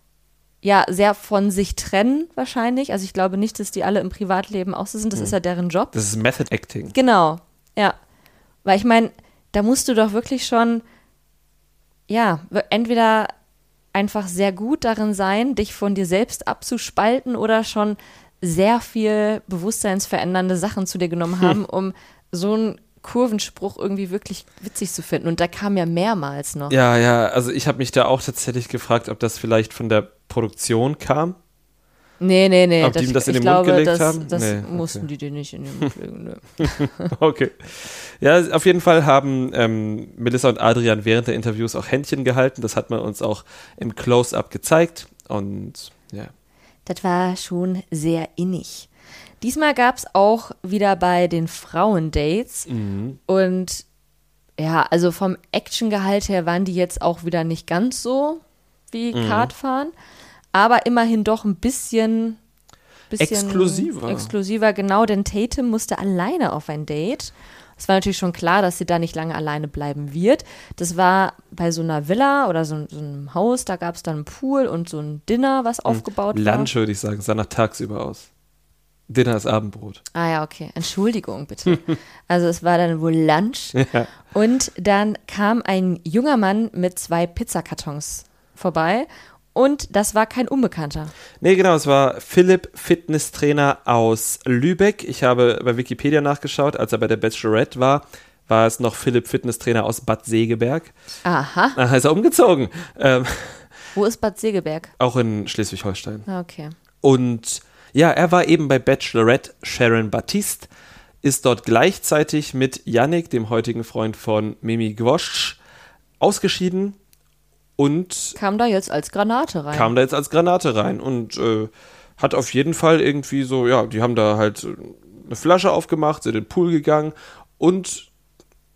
ja sehr von sich trennen wahrscheinlich. Also ich glaube nicht, dass die alle im Privatleben auch so sind. Das ist ja deren Job. Das ist Method Acting. Genau, ja. Weil ich meine, da musst du doch wirklich schon, ja, entweder einfach sehr gut darin sein, dich von dir selbst abzuspalten oder schon sehr viel bewusstseinsverändernde Sachen zu dir genommen haben, um so einen Kurvenspruch irgendwie wirklich witzig zu finden. Und da kam ja mehrmals noch. Ja, ja, also ich habe mich da auch tatsächlich gefragt, ob das vielleicht von der Produktion kam. Nee, nee, nee. Ob die ihm das in ich den Mund glaube, gelegt das, haben? das Nee, okay. mussten die dir nicht in den Mund legen. Nö. Okay. Ja, auf jeden Fall haben ähm, Melissa und Adrian während der Interviews auch Händchen gehalten. Das hat man uns auch im Close-Up gezeigt. Und ja. Das war schon sehr innig. Diesmal gab es auch wieder bei den Frauendates. Und ja, also vom Actiongehalt her waren die jetzt auch wieder nicht ganz so wie Kartfahren. Aber immerhin doch ein bisschen, bisschen Exklusiver. Exklusiver, genau, denn Tatum musste alleine auf ein Date. Es war natürlich schon klar, dass sie da nicht lange alleine bleiben wird. Das war bei so einer Villa oder so, so einem Haus, da gab es dann einen Pool und so ein Dinner, was aufgebaut war. Lunch würde ich sagen, sah nach tagsüber aus. Dinner ist Abendbrot. Ah ja, okay. Entschuldigung bitte. also es war dann wohl Lunch. Und dann kam ein junger Mann mit zwei Pizzakartons vorbei. Und das war kein Unbekannter. Nee, genau, es war Philipp, Fitnesstrainer aus Lübeck. Ich habe bei Wikipedia nachgeschaut, als er bei der Bachelorette war, war es noch Philipp, Fitnesstrainer aus Bad Segeberg. Aha. Da ist er umgezogen. Ähm, Wo ist Bad Segeberg? auch in Schleswig-Holstein. Ah, Okay. Und ja, er war eben bei Bachelorette Sharon Baptiste, ist dort gleichzeitig mit Yannick, dem heutigen Freund von Mimi Gwosch, ausgeschieden. Und Kam da jetzt als Granate rein. kam da jetzt als Granate rein und äh, hat auf jeden Fall irgendwie so, ja, die haben da halt äh, eine Flasche aufgemacht, sind in den Pool gegangen und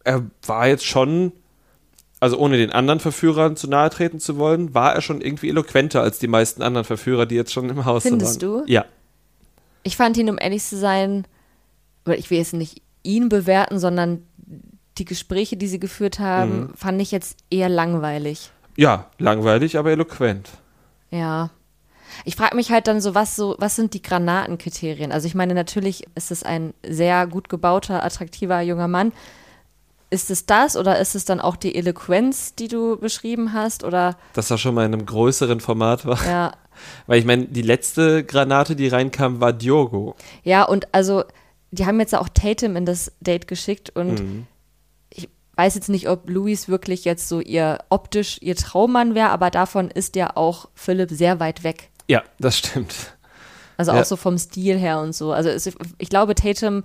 er war jetzt schon, also ohne den anderen Verführern zu nahe treten zu wollen, war er schon irgendwie eloquenter als die meisten anderen Verführer, die jetzt schon im Haus Findest waren. du? Ja. Ich fand ihn, um ehrlich zu sein, oder ich will jetzt nicht ihn bewerten, sondern die Gespräche, die sie geführt haben, Mhm. fand ich jetzt eher langweilig. Ja, langweilig, aber eloquent. Ja. Ich frage mich halt dann so, was so, was sind die Granatenkriterien? Also ich meine, natürlich ist es ein sehr gut gebauter, attraktiver junger Mann. Ist es das oder ist es dann auch die Eloquenz, die du beschrieben hast? Oder Dass er schon mal in einem größeren Format war. ja. Weil ich meine, die letzte Granate, die reinkam, war Diogo. Ja, und also, die haben jetzt auch Tatum in das Date geschickt und Mhm. Ich weiß jetzt nicht, ob Louis wirklich jetzt so ihr optisch ihr Traummann wäre, aber davon ist ja auch Philipp sehr weit weg. Ja, das stimmt. Also Ja. auch so vom Stil her und so. Also es, ich glaube, Tatum,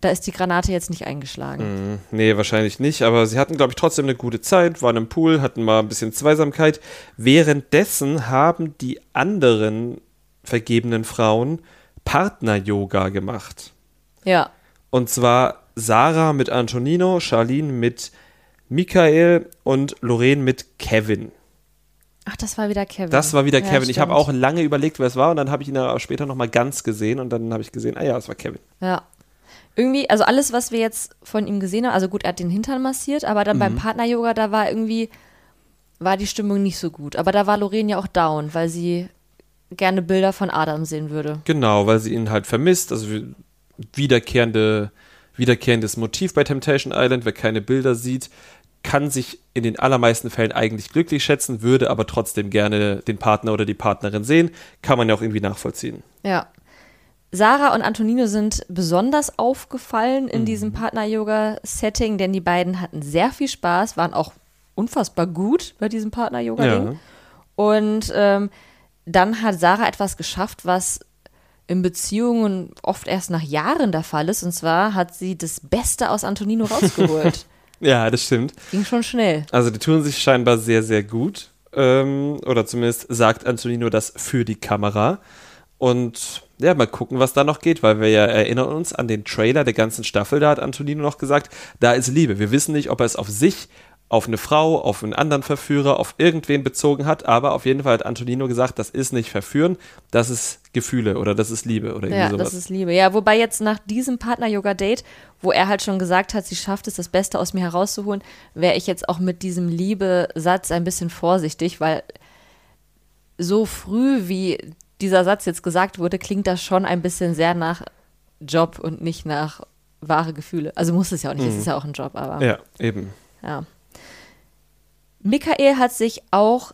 da ist die Granate jetzt nicht eingeschlagen. Mhm. Nee, wahrscheinlich nicht, aber sie hatten, glaube ich, trotzdem eine gute Zeit, waren im Pool, hatten mal ein bisschen Zweisamkeit. Währenddessen haben die anderen vergebenen Frauen Partner-Yoga gemacht. Ja. Und zwar Sarah mit Antonino, Charlene mit Michael und Lorraine mit Kevin. Ach, das war wieder Kevin. Das war wieder Ja, Kevin. Ich habe stimmt. auch lange überlegt, wer es war, und dann habe ich ihn aber später nochmal ganz gesehen und dann habe ich gesehen, ah ja, es war Kevin. Ja. Irgendwie, also alles, was wir jetzt von ihm gesehen haben, also gut, er hat den Hintern massiert, aber dann Mhm. beim Partner-Yoga, da war irgendwie, war die Stimmung nicht so gut. Aber da war Lorraine ja auch down, weil sie gerne Bilder von Adam sehen würde. Genau, weil sie ihn halt vermisst. Also wie- wiederkehrende, wiederkehrendes Motiv bei Temptation Island. Wer keine Bilder sieht, kann sich in den allermeisten Fällen eigentlich glücklich schätzen, würde aber trotzdem gerne den Partner oder die Partnerin sehen. Kann man ja auch irgendwie nachvollziehen. Ja. Sarah und Antonino sind besonders aufgefallen Mhm. in diesem Partner-Yoga-Setting, denn die beiden hatten sehr viel Spaß, waren auch unfassbar gut bei diesem Partner-Yoga-Ding. Ja. Und ähm, dann hat Sarah etwas geschafft, was in Beziehungen oft erst nach Jahren der Fall ist. Und zwar hat sie das Beste aus Antonino rausgeholt. Ja, das stimmt. Ging schon schnell. Also die tun sich scheinbar sehr, sehr gut. Ähm, oder zumindest sagt Antonino das für die Kamera. Und ja, mal gucken, was da noch geht, weil wir ja erinnern uns an den Trailer der ganzen Staffel. Da hat Antonino noch gesagt, da ist Liebe. Wir wissen nicht, ob er es auf sich, auf eine Frau, auf einen anderen Verführer, auf irgendwen bezogen hat, aber auf jeden Fall hat Antonino gesagt, das ist nicht verführen, das ist Gefühle oder das ist Liebe oder irgendwie Ja, sowas. das ist Liebe. Ja, wobei jetzt nach diesem Partner-Yoga-Date, wo er halt schon gesagt hat, sie schafft es, das Beste aus mir herauszuholen, wäre ich jetzt auch mit diesem Liebe-Satz ein bisschen vorsichtig, weil so früh, wie dieser Satz jetzt gesagt wurde, klingt das schon ein bisschen sehr nach Job und nicht nach wahre Gefühle. Also muss es ja auch nicht, es ist ja auch ein Job, aber ja, eben. ja. Michael hat sich auch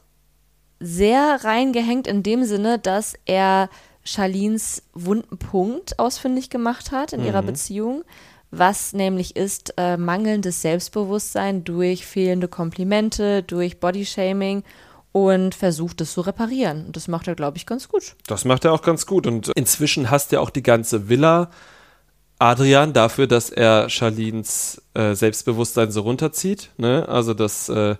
sehr reingehängt in dem Sinne, dass er Charlines wunden Punkt ausfindig gemacht hat in ihrer Beziehung, was nämlich ist äh, mangelndes Selbstbewusstsein durch fehlende Komplimente, durch Bodyshaming und versucht es zu reparieren. Und das macht er, glaube ich, ganz gut. Das macht er auch ganz gut. Und inzwischen hasst er auch die ganze Villa Adrian dafür, dass er Charlines äh, Selbstbewusstsein so runterzieht. Ne? Also das äh,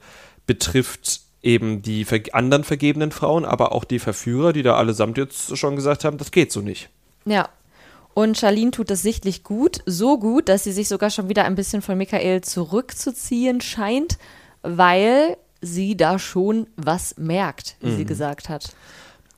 betrifft eben die anderen vergebenen Frauen, aber auch die Verführer, die da allesamt jetzt schon gesagt haben, das geht so nicht. Ja. Und Charlene tut es sichtlich gut, so gut, dass sie sich sogar schon wieder ein bisschen von Michael zurückzuziehen scheint, weil sie da schon was merkt, wie sie gesagt hat.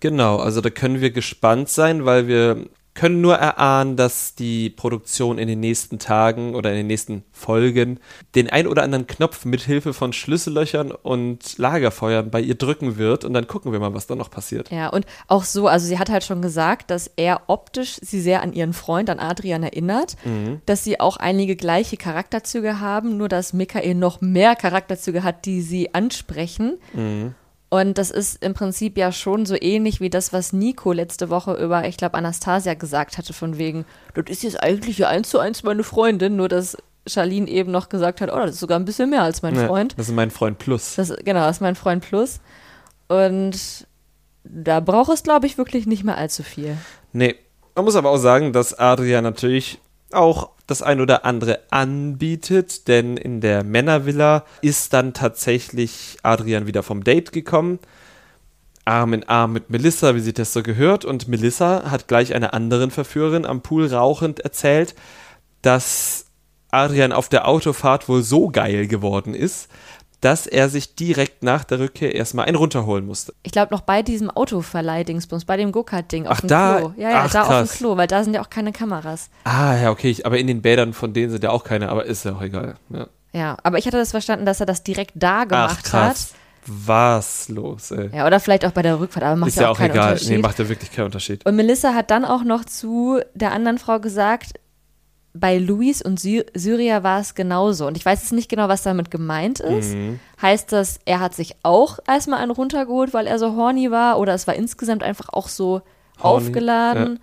Genau, also da können wir gespannt sein, weil wir können nur erahnen, dass die Produktion in den nächsten Tagen oder in den nächsten Folgen den ein oder anderen Knopf mit Hilfe von Schlüssellöchern und Lagerfeuern bei ihr drücken wird und dann gucken wir mal, was da noch passiert. Ja, und auch so, also sie hat halt schon gesagt, dass er optisch sie sehr an ihren Freund, an Adrian erinnert, dass sie auch einige gleiche Charakterzüge haben, nur dass Michael noch mehr Charakterzüge hat, die sie ansprechen. Und das ist im Prinzip ja schon so ähnlich wie das, was Nico letzte Woche über, ich glaube, Anastasia gesagt hatte, von wegen, das ist jetzt eigentlich ja eins zu eins meine Freundin, nur dass Charlene eben noch gesagt hat, oh, das ist sogar ein bisschen mehr als mein Ja, Freund. das ist mein Freund Plus. Das, genau, das ist mein Freund Plus. Und da braucht es, glaube ich, wirklich nicht mehr allzu viel. Nee, man muss aber auch sagen, dass Adrian natürlich auch das ein oder andere anbietet, denn in der Männervilla ist dann tatsächlich Adrian wieder vom Date gekommen. Arm in Arm mit Melissa, wie sich das so gehört. Und Melissa hat gleich einer anderen Verführerin am Pool rauchend erzählt, dass Adrian auf der Autofahrt wohl so geil geworden ist, dass er sich direkt nach der Rückkehr erstmal einen runterholen musste. Ich glaube noch bei diesem Autoverleih-Dingsbums, bei dem Go-Kart-Ding auf Ach, dem da? Klo. Ja, ja, Ach, da auf krass. dem Klo, weil da sind ja auch keine Kameras. Ah, ja, okay, ich, aber in den Bädern von denen sind ja auch keine, aber ist ja auch egal. Ja. Ja, aber ich hatte das verstanden, dass er das direkt da gemacht Ach, krass. Was los, ey. hat. Ja, oder vielleicht auch bei der Rückfahrt, aber macht ist ja auch keinen egal. Unterschied. Nee, macht ja wirklich keinen Unterschied. Und Melissa hat dann auch noch zu der anderen Frau gesagt, bei Luis und Sy Syria war es genauso. Und ich weiß jetzt nicht genau, was damit gemeint ist. Mhm. Heißt das, er hat sich auch erstmal einen runtergeholt, weil er so horny war? Oder es war insgesamt einfach auch so Horny, aufgeladen?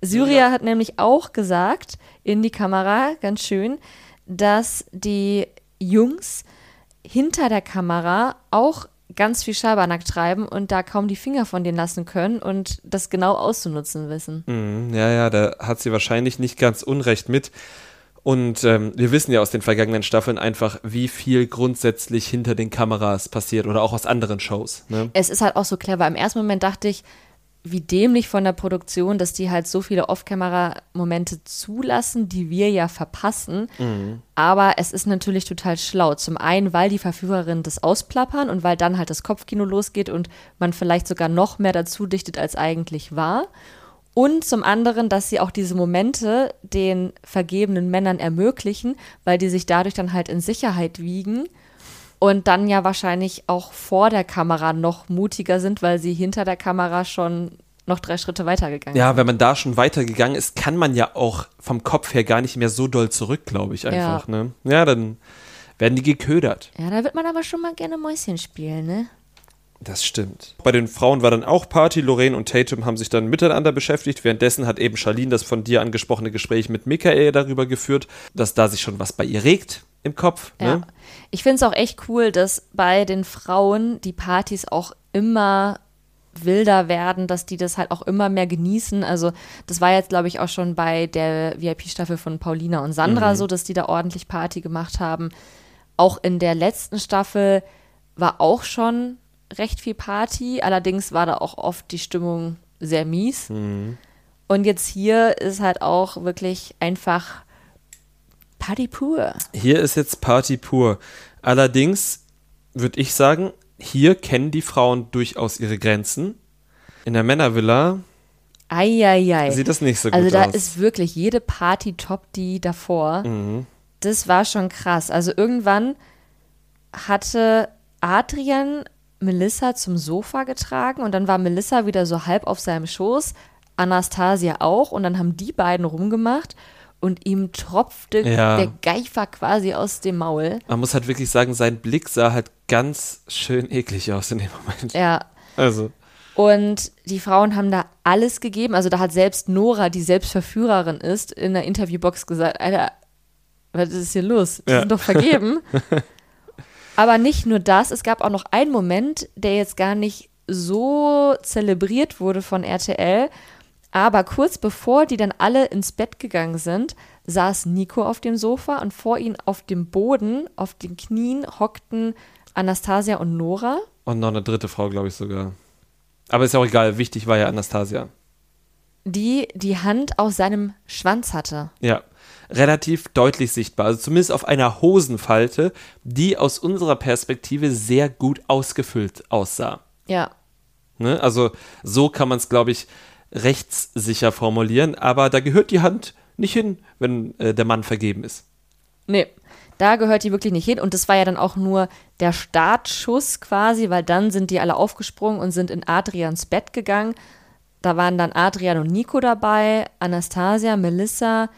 Syria hat nämlich auch gesagt in die Kamera, ganz schön, dass die Jungs hinter der Kamera auch ganz viel Schabernack treiben und da kaum die Finger von denen lassen können und das genau auszunutzen wissen. Mhm, ja, ja, da hat sie wahrscheinlich nicht ganz unrecht mit. Und ähm, wir wissen ja aus den vergangenen Staffeln einfach, wie viel grundsätzlich hinter den Kameras passiert oder auch aus anderen Shows. Ne? Es ist halt auch so clever. Im ersten Moment dachte ich, wie dämlich von der Produktion, dass die halt so viele Off-Camera-Momente zulassen, die wir ja verpassen. Aber es ist natürlich total schlau. Zum einen, weil die Verführerinnen das ausplappern und weil dann halt das Kopfkino losgeht und man vielleicht sogar noch mehr dazu dichtet, als eigentlich war. Und zum anderen, dass sie auch diese Momente den vergebenen Männern ermöglichen, weil die sich dadurch dann halt in Sicherheit wiegen und dann ja wahrscheinlich auch vor der Kamera noch mutiger sind, weil sie hinter der Kamera schon noch drei Schritte weitergegangen Ja, wenn man da schon weitergegangen ist, kann man ja auch vom Kopf her gar nicht mehr so doll zurück, glaube ich einfach. Ja. Ne? ja, dann werden die geködert. Ja, da wird man aber schon mal gerne Mäuschen spielen, ne? Das stimmt. Bei den Frauen war dann auch Party. Lorraine und Tatum haben sich dann miteinander beschäftigt. Währenddessen hat eben Charlene das von dir angesprochene Gespräch mit Michael darüber geführt, dass da sich schon was bei ihr regt im Kopf. Ja. Ne? Ich finde es auch echt cool, dass bei den Frauen die Partys auch immer wilder werden, dass die das halt auch immer mehr genießen. Also das war jetzt, glaube ich, auch schon bei der VIP-Staffel von Paulina und Sandra so, dass die da ordentlich Party gemacht haben. Auch in der letzten Staffel war auch schon recht viel Party, allerdings war da auch oft die Stimmung sehr mies. Und jetzt hier ist halt auch wirklich einfach Party pur. Hier ist jetzt Party pur. Allerdings würde ich sagen, hier kennen die Frauen durchaus ihre Grenzen. In der Männervilla Eieiei. sieht das nicht so gut Also da aus. ist wirklich jede Party top die davor. Mhm. Das war schon krass. Also irgendwann hatte Adrian Melissa zum Sofa getragen und dann war Melissa wieder so halb auf seinem Schoß, Anastasia auch und dann haben die beiden rumgemacht und ihm tropfte Ja. der Geifer quasi aus dem Maul. Man muss halt wirklich sagen, sein Blick sah halt ganz schön eklig aus in dem Moment. Ja. Also, Und die Frauen haben da alles gegeben. Also da hat selbst Nora, die selbst Verführerin ist, in der Interviewbox gesagt, Alter, was ist hier los? Die Ja. sind doch vergeben. Aber nicht nur das, es gab auch noch einen Moment, der jetzt gar nicht so zelebriert wurde von RTL. Aber kurz bevor die dann alle ins Bett gegangen sind, saß Nico auf dem Sofa und vor ihm auf dem Boden, auf den Knien, hockten Anastasia und Nora. und noch eine dritte Frau, glaube ich sogar. Aber ist ja auch egal, wichtig war ja Anastasia. die die Hand aus seinem Schwanz hatte. Ja, relativ deutlich sichtbar. Also zumindest auf einer Hosenfalte, die aus unserer Perspektive sehr gut ausgefüllt aussah. Ja. Ne? Also so kann man es, glaube ich, rechtssicher formulieren, aber da gehört die Hand nicht hin, wenn äh, der Mann vergeben ist. Nee, da gehört die wirklich nicht hin. Und das war ja dann auch nur der Startschuss quasi, weil dann sind die alle aufgesprungen und sind in Adrians Bett gegangen. Da waren dann Adrian und Nico dabei, Anastasia, Melissa,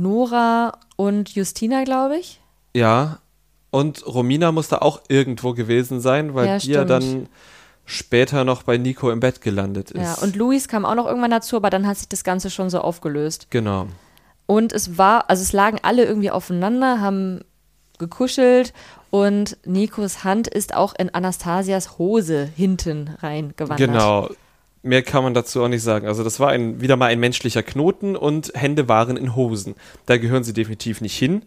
Nora und Justina, glaube ich. Ja, und Romina muss da auch irgendwo gewesen sein, weil Ja, die ja stimmt. dann später noch bei Nico im Bett gelandet ist. Ja, und Luis kam auch noch irgendwann dazu, aber dann hat sich das Ganze schon so aufgelöst. genau. Und es war, also es lagen alle irgendwie aufeinander, haben gekuschelt und Nikos Hand ist auch in Anastasias Hose hinten reingewandert. Genau. Mehr kann man dazu auch nicht sagen. Also das war ein, wieder mal ein menschlicher Knoten und Hände waren in Hosen. Da gehören sie definitiv nicht hin.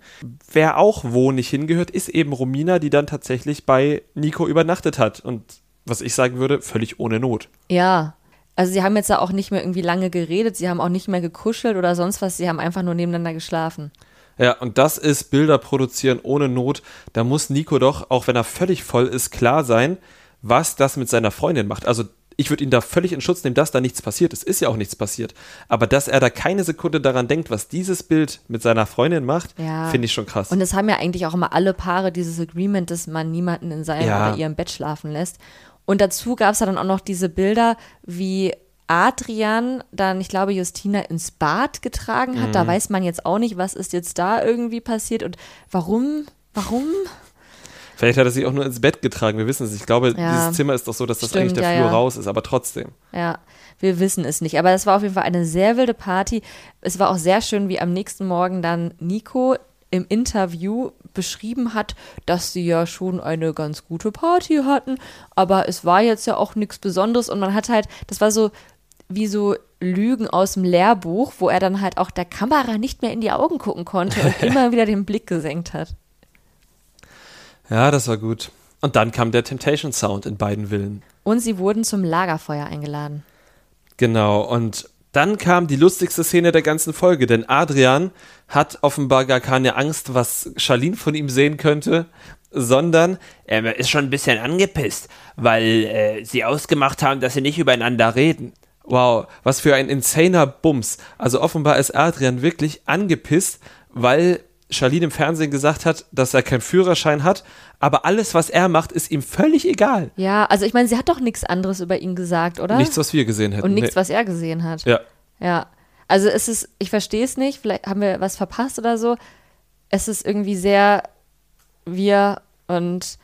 Wer auch wo nicht hingehört, ist eben Romina, die dann tatsächlich bei Nico übernachtet hat. Und was ich sagen würde, völlig ohne Not. Ja. Also sie haben jetzt da auch nicht mehr irgendwie lange geredet, sie haben auch nicht mehr gekuschelt oder sonst was, sie haben einfach nur nebeneinander geschlafen. Ja, und das ist Bilder produzieren ohne Not. Da muss Nico doch, auch wenn er völlig voll ist, klar sein, was das mit seiner Freundin macht. Also ich würde ihn da völlig in Schutz nehmen, dass da nichts passiert ist. Ist ja auch nichts passiert. Aber dass er da keine Sekunde daran denkt, was dieses Bild mit seiner Freundin macht, Ja. finde ich schon krass. Und es haben ja eigentlich auch immer alle Paare dieses Agreement, dass man niemanden in seinem Ja. oder ihrem Bett schlafen lässt. Und dazu gab es ja dann auch noch diese Bilder, wie Adrian dann, ich glaube, Justina ins Bad getragen hat. Mhm. Da weiß man jetzt auch nicht, was ist jetzt da irgendwie passiert und warum, warum? Vielleicht hat er sich auch nur ins Bett getragen, wir wissen es. nicht. Ich glaube, Ja. dieses Zimmer ist doch so, dass das Stimmt, eigentlich der ja, Flur ja. raus ist, aber trotzdem. Ja, wir wissen es nicht. Aber das war auf jeden Fall eine sehr wilde Party. Es war auch sehr schön, wie am nächsten Morgen dann Nico im Interview beschrieben hat, dass sie ja schon eine ganz gute Party hatten, aber es war jetzt ja auch nichts Besonderes und man hat halt, das war so wie so Lügen aus dem Lehrbuch, wo er dann halt auch der Kamera nicht mehr in die Augen gucken konnte und immer wieder den Blick gesenkt hat. Ja, das war gut. Und dann kam der Temptation Sound in beiden Villen. Und sie wurden zum Lagerfeuer eingeladen. Genau, und dann kam die lustigste Szene der ganzen Folge, denn Adrian hat offenbar gar keine Angst, was Charlene von ihm sehen könnte, sondern Er ist schon ein bisschen angepisst, weil äh, sie ausgemacht haben, dass sie nicht übereinander reden. wow, was für ein insaner Bums. Also offenbar ist Adrian wirklich angepisst, weil Charlene im Fernsehen gesagt hat, dass er keinen Führerschein hat, aber alles, was er macht, ist ihm völlig egal. Ja, also ich meine, sie hat doch nichts anderes über ihn gesagt, oder? Nichts, was wir gesehen hätten. Und nichts, Nee. was er gesehen hat. Ja. Ja. Also es ist, ich verstehe es nicht, vielleicht haben wir was verpasst oder so. Es ist irgendwie sehr wir und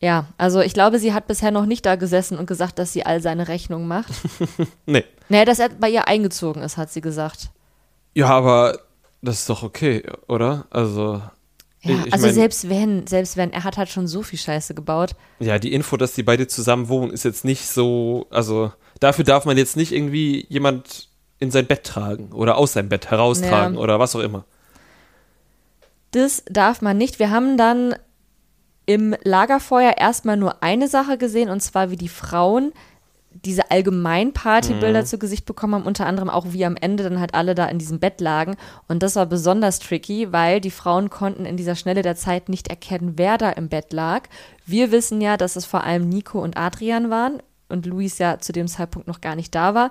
ja, also ich glaube, sie hat bisher noch nicht da gesessen und gesagt, dass sie all seine Rechnungen macht. Nee. naja, dass er bei ihr eingezogen ist, hat sie gesagt. Ja, aber das ist doch okay, oder? Also. Ja, ich, ich also mein, selbst wenn, selbst wenn, er hat halt schon so viel Scheiße gebaut. Ja, die Info, dass die beide zusammen wohnen, ist jetzt nicht so. Also, dafür darf man jetzt nicht irgendwie jemand in sein Bett tragen oder aus seinem Bett heraustragen Ja. oder was auch immer. Das darf man nicht. Wir haben dann im Lagerfeuer erstmal nur eine Sache gesehen, und zwar wie die Frauen diese allgemein Partybilder zu Gesicht bekommen haben, unter anderem auch wie am Ende dann halt alle da in diesem Bett lagen. Und das war besonders tricky, weil die Frauen konnten in dieser Schnelle der Zeit nicht erkennen, wer da im Bett lag. Wir wissen ja, dass es vor allem Nico und Adrian waren und Luis ja zu dem Zeitpunkt noch gar nicht da war.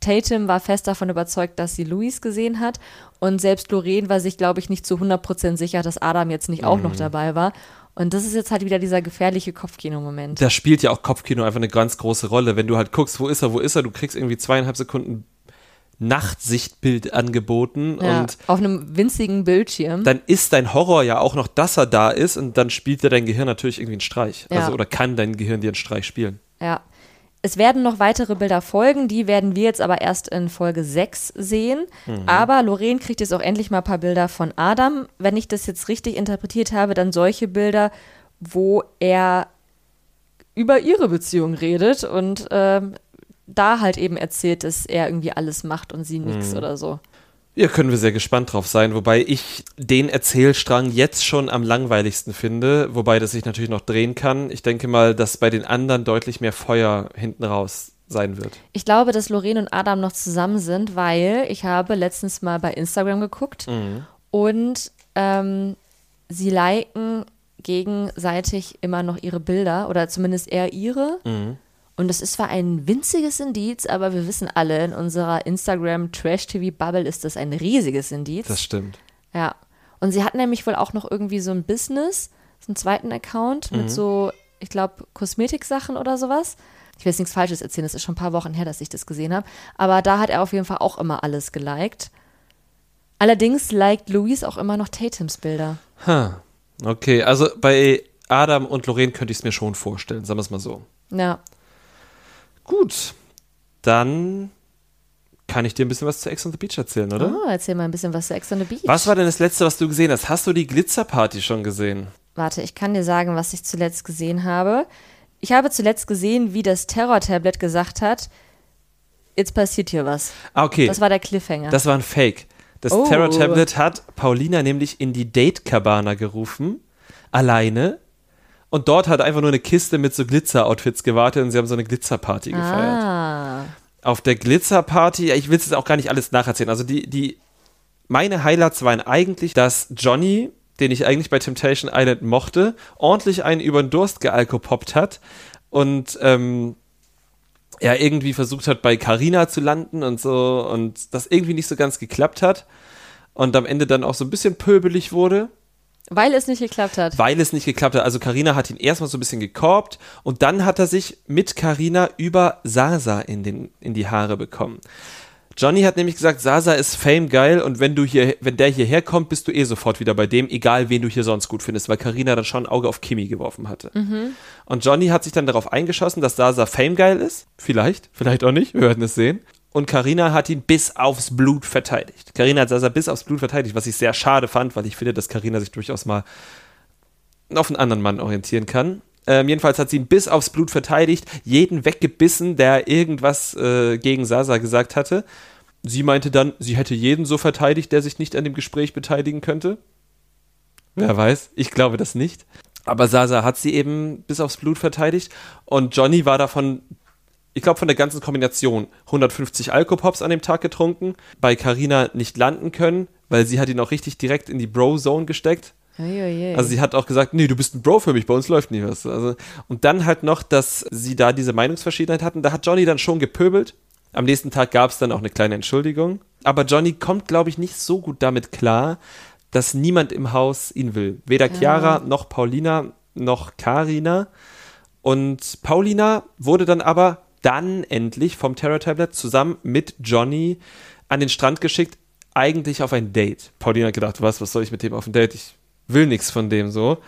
Tatum war fest davon überzeugt, dass sie Luis gesehen hat. Und selbst Lorraine war sich, glaube ich, nicht zu 100% sicher, dass Adam jetzt nicht auch noch dabei war. Und das ist jetzt halt wieder dieser gefährliche Kopfkino-Moment. Da spielt ja auch Kopfkino einfach eine ganz große Rolle. Wenn du halt guckst, wo ist er, wo ist er, du kriegst irgendwie zweieinhalb Sekunden Nachtsichtbild angeboten Ja, und auf einem winzigen Bildschirm. dann ist dein Horror ja auch noch, dass er da ist und dann spielt dir dein Gehirn natürlich irgendwie einen Streich. Ja. Also, oder kann dein Gehirn dir einen Streich spielen. Ja. Es werden noch weitere Bilder folgen, die werden wir jetzt aber erst in Folge 6 sehen. Aber Lorraine kriegt jetzt auch endlich mal ein paar Bilder von Adam. Wenn ich das jetzt richtig interpretiert habe, dann solche Bilder, wo er über ihre Beziehung redet und ähm, da halt eben erzählt, dass er irgendwie alles macht und sie nichts oder so. Ja, können wir sehr gespannt drauf sein, wobei ich den Erzählstrang jetzt schon am langweiligsten finde, wobei das sich natürlich noch drehen kann. Ich denke mal, dass bei den anderen deutlich mehr Feuer hinten raus sein wird. Ich glaube, dass Lorraine und Adam noch zusammen sind, weil ich habe letztens mal bei Instagram geguckt und ähm, sie liken gegenseitig immer noch ihre Bilder oder zumindest er ihre. Und das ist zwar ein winziges Indiz, aber wir wissen alle, in unserer Instagram Trash TV Bubble ist das ein riesiges Indiz. Das stimmt. Ja. Und sie hat nämlich wohl auch noch irgendwie so ein Business, so einen zweiten Account mit so, ich glaube, Kosmetiksachen oder sowas. Ich will jetzt nichts Falsches erzählen, das ist schon ein paar Wochen her, dass ich das gesehen habe. Aber da hat er auf jeden Fall auch immer alles geliked. Allerdings liked Louise auch immer noch Tatums Bilder. Ha. Okay, also bei Adam und Lorraine könnte ich es mir schon vorstellen, sagen wir es mal so. Ja. Gut, dann kann ich dir ein bisschen was zu Ex on the Beach erzählen, oder? Oh, erzähl mal ein bisschen was zu Ex on the Beach. Was war denn das letzte, was du gesehen hast? Hast du die Glitzerparty schon gesehen? Warte, ich kann dir sagen, was ich zuletzt gesehen habe. Ich habe zuletzt gesehen, wie das Terror-Tablet gesagt hat, jetzt passiert hier was. Ah, okay. Das war der Cliffhanger. Das war ein Fake. Das Oh. Terror Tablet hat Paulina nämlich in die Date Cabana gerufen, alleine. Und dort hat einfach nur eine Kiste mit so Glitzer-Outfits gewartet und sie haben so eine Glitzerparty gefeiert. ah. Auf der Glitzerparty, ja, ich will es jetzt auch gar nicht alles nacherzählen. Also die, die, meine Highlights waren eigentlich, dass Johnny, den ich eigentlich bei Temptation Island mochte, ordentlich einen über den Durst gealkopoppt hat und ähm, er irgendwie versucht hat, bei Carina zu landen und so und das irgendwie nicht so ganz geklappt hat und am Ende dann auch so ein bisschen pöbelig wurde, Weil es nicht geklappt hat. weil es nicht geklappt hat. Also Carina hat ihn erstmal so ein bisschen gekorbt und dann hat er sich mit Carina über Sasa in, den, in die Haare bekommen. Johnny hat nämlich gesagt, Sasa ist Fame geil und wenn du hier, wenn der hierher kommt, bist du eh sofort wieder bei dem, egal wen du hier sonst gut findest, weil Carina dann schon ein Auge auf Kimi geworfen hatte. Und Johnny hat sich dann darauf eingeschossen, dass Sasa Fame geil ist. Vielleicht, vielleicht auch nicht, wir werden es sehen. Und Carina hat ihn bis aufs Blut verteidigt. Carina hat Sasa bis aufs Blut verteidigt, was ich sehr schade fand, weil ich finde, dass Carina sich durchaus mal auf einen anderen Mann orientieren kann. Ähm, jedenfalls hat sie ihn bis aufs Blut verteidigt, jeden weggebissen, der irgendwas äh, gegen Sasa gesagt hatte. Sie meinte dann, sie hätte jeden so verteidigt, der sich nicht an dem Gespräch beteiligen könnte. Wer weiß, ich glaube das nicht. Aber Sasa hat sie eben bis aufs Blut verteidigt und Johnny war davon, ich glaube von der ganzen Kombination, 150 Alkopops an dem Tag getrunken, bei Carina nicht landen können, weil sie hat ihn auch richtig direkt in die Bro-Zone gesteckt. Uiuiui. Also sie hat auch gesagt, nee, du bist ein Bro für mich, bei uns läuft nie was. Also, und dann halt noch, dass sie da diese Meinungsverschiedenheit hatten. Da hat Johnny dann schon gepöbelt. Am nächsten Tag gab es dann auch eine kleine Entschuldigung. Aber Johnny kommt, glaube ich, nicht so gut damit klar, dass niemand im Haus ihn will. Weder Chiara noch Paulina noch Karina. Und Paulina wurde dann aber dann endlich vom Terror Tablet zusammen mit Johnny an den Strand geschickt, eigentlich auf ein Date. Paulina hat gedacht, was, was soll ich mit dem auf ein Date? Ich will nichts von dem so.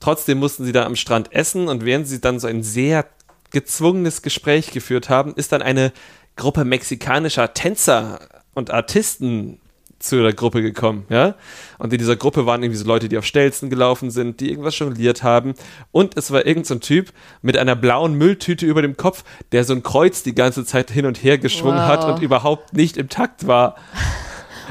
Trotzdem mussten sie da am Strand essen und während sie dann so ein sehr gezwungenes Gespräch geführt haben, ist dann eine Gruppe mexikanischer Tänzer und Artisten zu der Gruppe gekommen, ja. Und in dieser Gruppe waren irgendwie so Leute, die auf Stelzen gelaufen sind, die irgendwas jongliert haben. Und es war irgend so ein Typ mit einer blauen Mülltüte über dem Kopf, der so ein Kreuz die ganze Zeit hin und her geschwungen hat Wow. und überhaupt nicht im Takt war.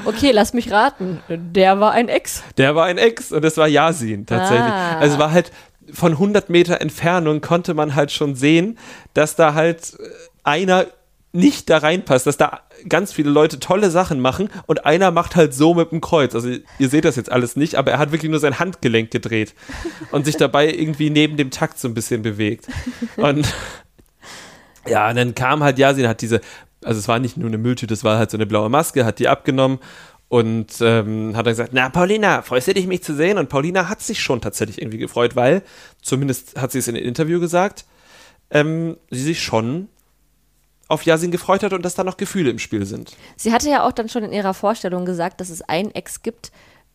okay, lass mich raten. Der war ein Ex. Der war ein Ex und das war Yasin tatsächlich. Ah. Also es war halt von 100 Meter Entfernung konnte man halt schon sehen, dass da halt äh, einer nicht da reinpasst, dass da ganz viele Leute tolle Sachen machen und einer macht halt so mit dem Kreuz. Also ihr seht das jetzt alles nicht, aber er hat wirklich nur sein Handgelenk gedreht und sich dabei irgendwie neben dem Takt so ein bisschen bewegt. Und ja, und dann kam halt Yasin, hat diese, also es war nicht nur eine Mülltüte, es war halt so eine blaue Maske, hat die abgenommen und ähm, hat dann gesagt, na Paulina, freust du dich, mich zu sehen? Und Paulina hat sich schon tatsächlich irgendwie gefreut, weil, zumindest hat sie es in dem Interview gesagt, ähm, sie sich schon auf Yasin gefreut hat und dass da noch Gefühle im Spiel sind. Sie hatte ja auch dann schon in ihrer Vorstellung gesagt, dass es einen Ex gibt,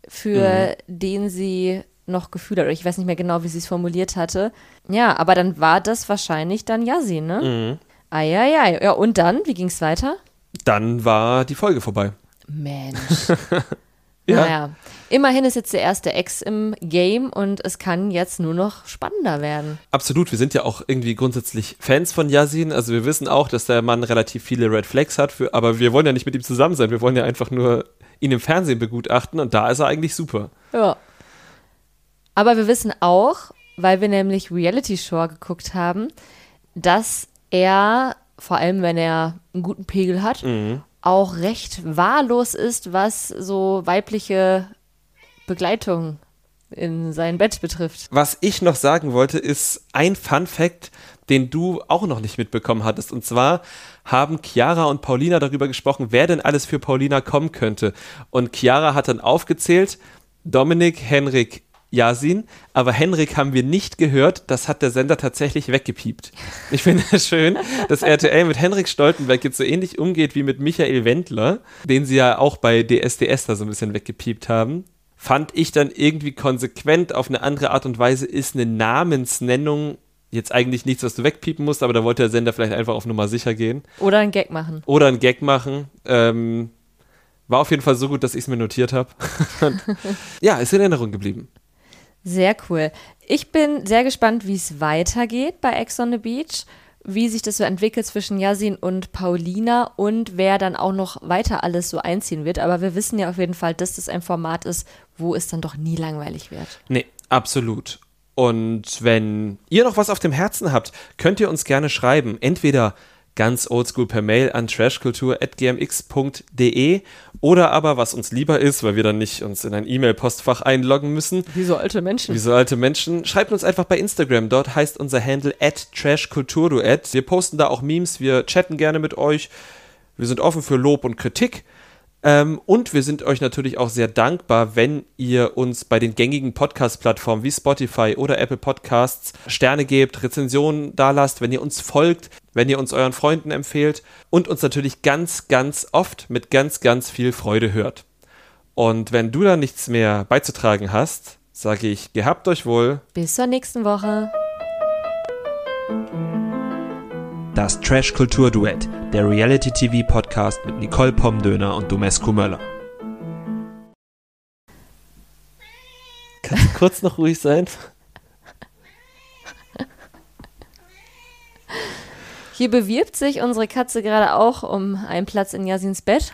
für den sie noch Gefühle hat. Oder ich weiß nicht mehr genau, wie sie es formuliert hatte. Ja, aber dann war das wahrscheinlich dann Yasin, ne? Eieiei. Ja, und dann, wie ging es weiter? Dann war die Folge vorbei. Mensch. Ja. Naja, immerhin ist jetzt der erste Ex im Game und es kann jetzt nur noch spannender werden. Absolut, wir sind ja auch irgendwie grundsätzlich Fans von Yasin. Also wir wissen auch, dass der Mann relativ viele Red Flags hat, für, aber wir wollen ja nicht mit ihm zusammen sein. Wir wollen ja einfach nur ihn im Fernsehen begutachten und da ist er eigentlich super. Ja. Aber wir wissen auch, weil wir nämlich Reality Show geguckt haben, dass er, vor allem wenn er einen guten Pegel hat, auch recht wahllos ist, was so weibliche Begleitung in sein Bett betrifft. Was ich noch sagen wollte, ist ein Fun Fact, den du auch noch nicht mitbekommen hattest. Und zwar haben Chiara und Paulina darüber gesprochen, wer denn alles für Paulina kommen könnte. Und Chiara hat dann aufgezählt, Dominik, Henrik, Yasin, aber Henrik haben wir nicht gehört, das hat der Sender tatsächlich weggepiept. Ich finde es schön, dass RTL mit Henrik Stoltenberg jetzt so ähnlich umgeht wie mit Michael Wendler, den sie ja auch bei DSDS da so ein bisschen weggepiept haben. Fand ich dann irgendwie konsequent auf eine andere Art und Weise ist eine Namensnennung jetzt eigentlich nichts, was du wegpiepen musst, aber da wollte der Sender vielleicht einfach auf Nummer sicher gehen. Oder einen Gag machen. Oder einen Gag machen. Ähm, war auf jeden Fall so gut, dass ich es mir notiert habe. ja, ist in Erinnerung geblieben. Sehr cool. Ich bin sehr gespannt, wie es weitergeht bei Ex on the Beach. wie sich das so entwickelt zwischen Yasin und Paulina und wer dann auch noch weiter alles so einziehen wird. Aber wir wissen ja auf jeden Fall, dass das ein Format ist, wo es dann doch nie langweilig wird. Nee, absolut. Und wenn ihr noch was auf dem Herzen habt, könnt ihr uns gerne schreiben. Entweder ganz oldschool per Mail an trashkultur.gmx.de oder aber, was uns lieber ist, weil wir dann nicht uns in ein E-Mail-Postfach einloggen müssen. Wie so alte Menschen. Wie so alte Menschen. Schreibt uns einfach bei Instagram. Dort heißt unser Handle at trashkulturduett. Wir posten da auch Memes. Wir chatten gerne mit euch. Wir sind offen für Lob und Kritik. Ähm, und wir sind euch natürlich auch sehr dankbar, wenn ihr uns bei den gängigen Podcast-Plattformen wie Spotify oder Apple Podcasts Sterne gebt, Rezensionen dalasst, wenn ihr uns folgt, wenn ihr uns euren Freunden empfehlt und uns natürlich ganz, ganz oft mit ganz, ganz viel Freude hört. Und wenn du da nichts mehr beizutragen hast, sage ich, gehabt euch wohl. Bis zur nächsten Woche. Das Trash Kultur Duett, der Reality TV Podcast mit Nicole Pomdöner und Domescu Möller. Kannst du kurz noch ruhig sein? Hier bewirbt sich unsere Katze gerade auch um einen Platz in Yasins Bett.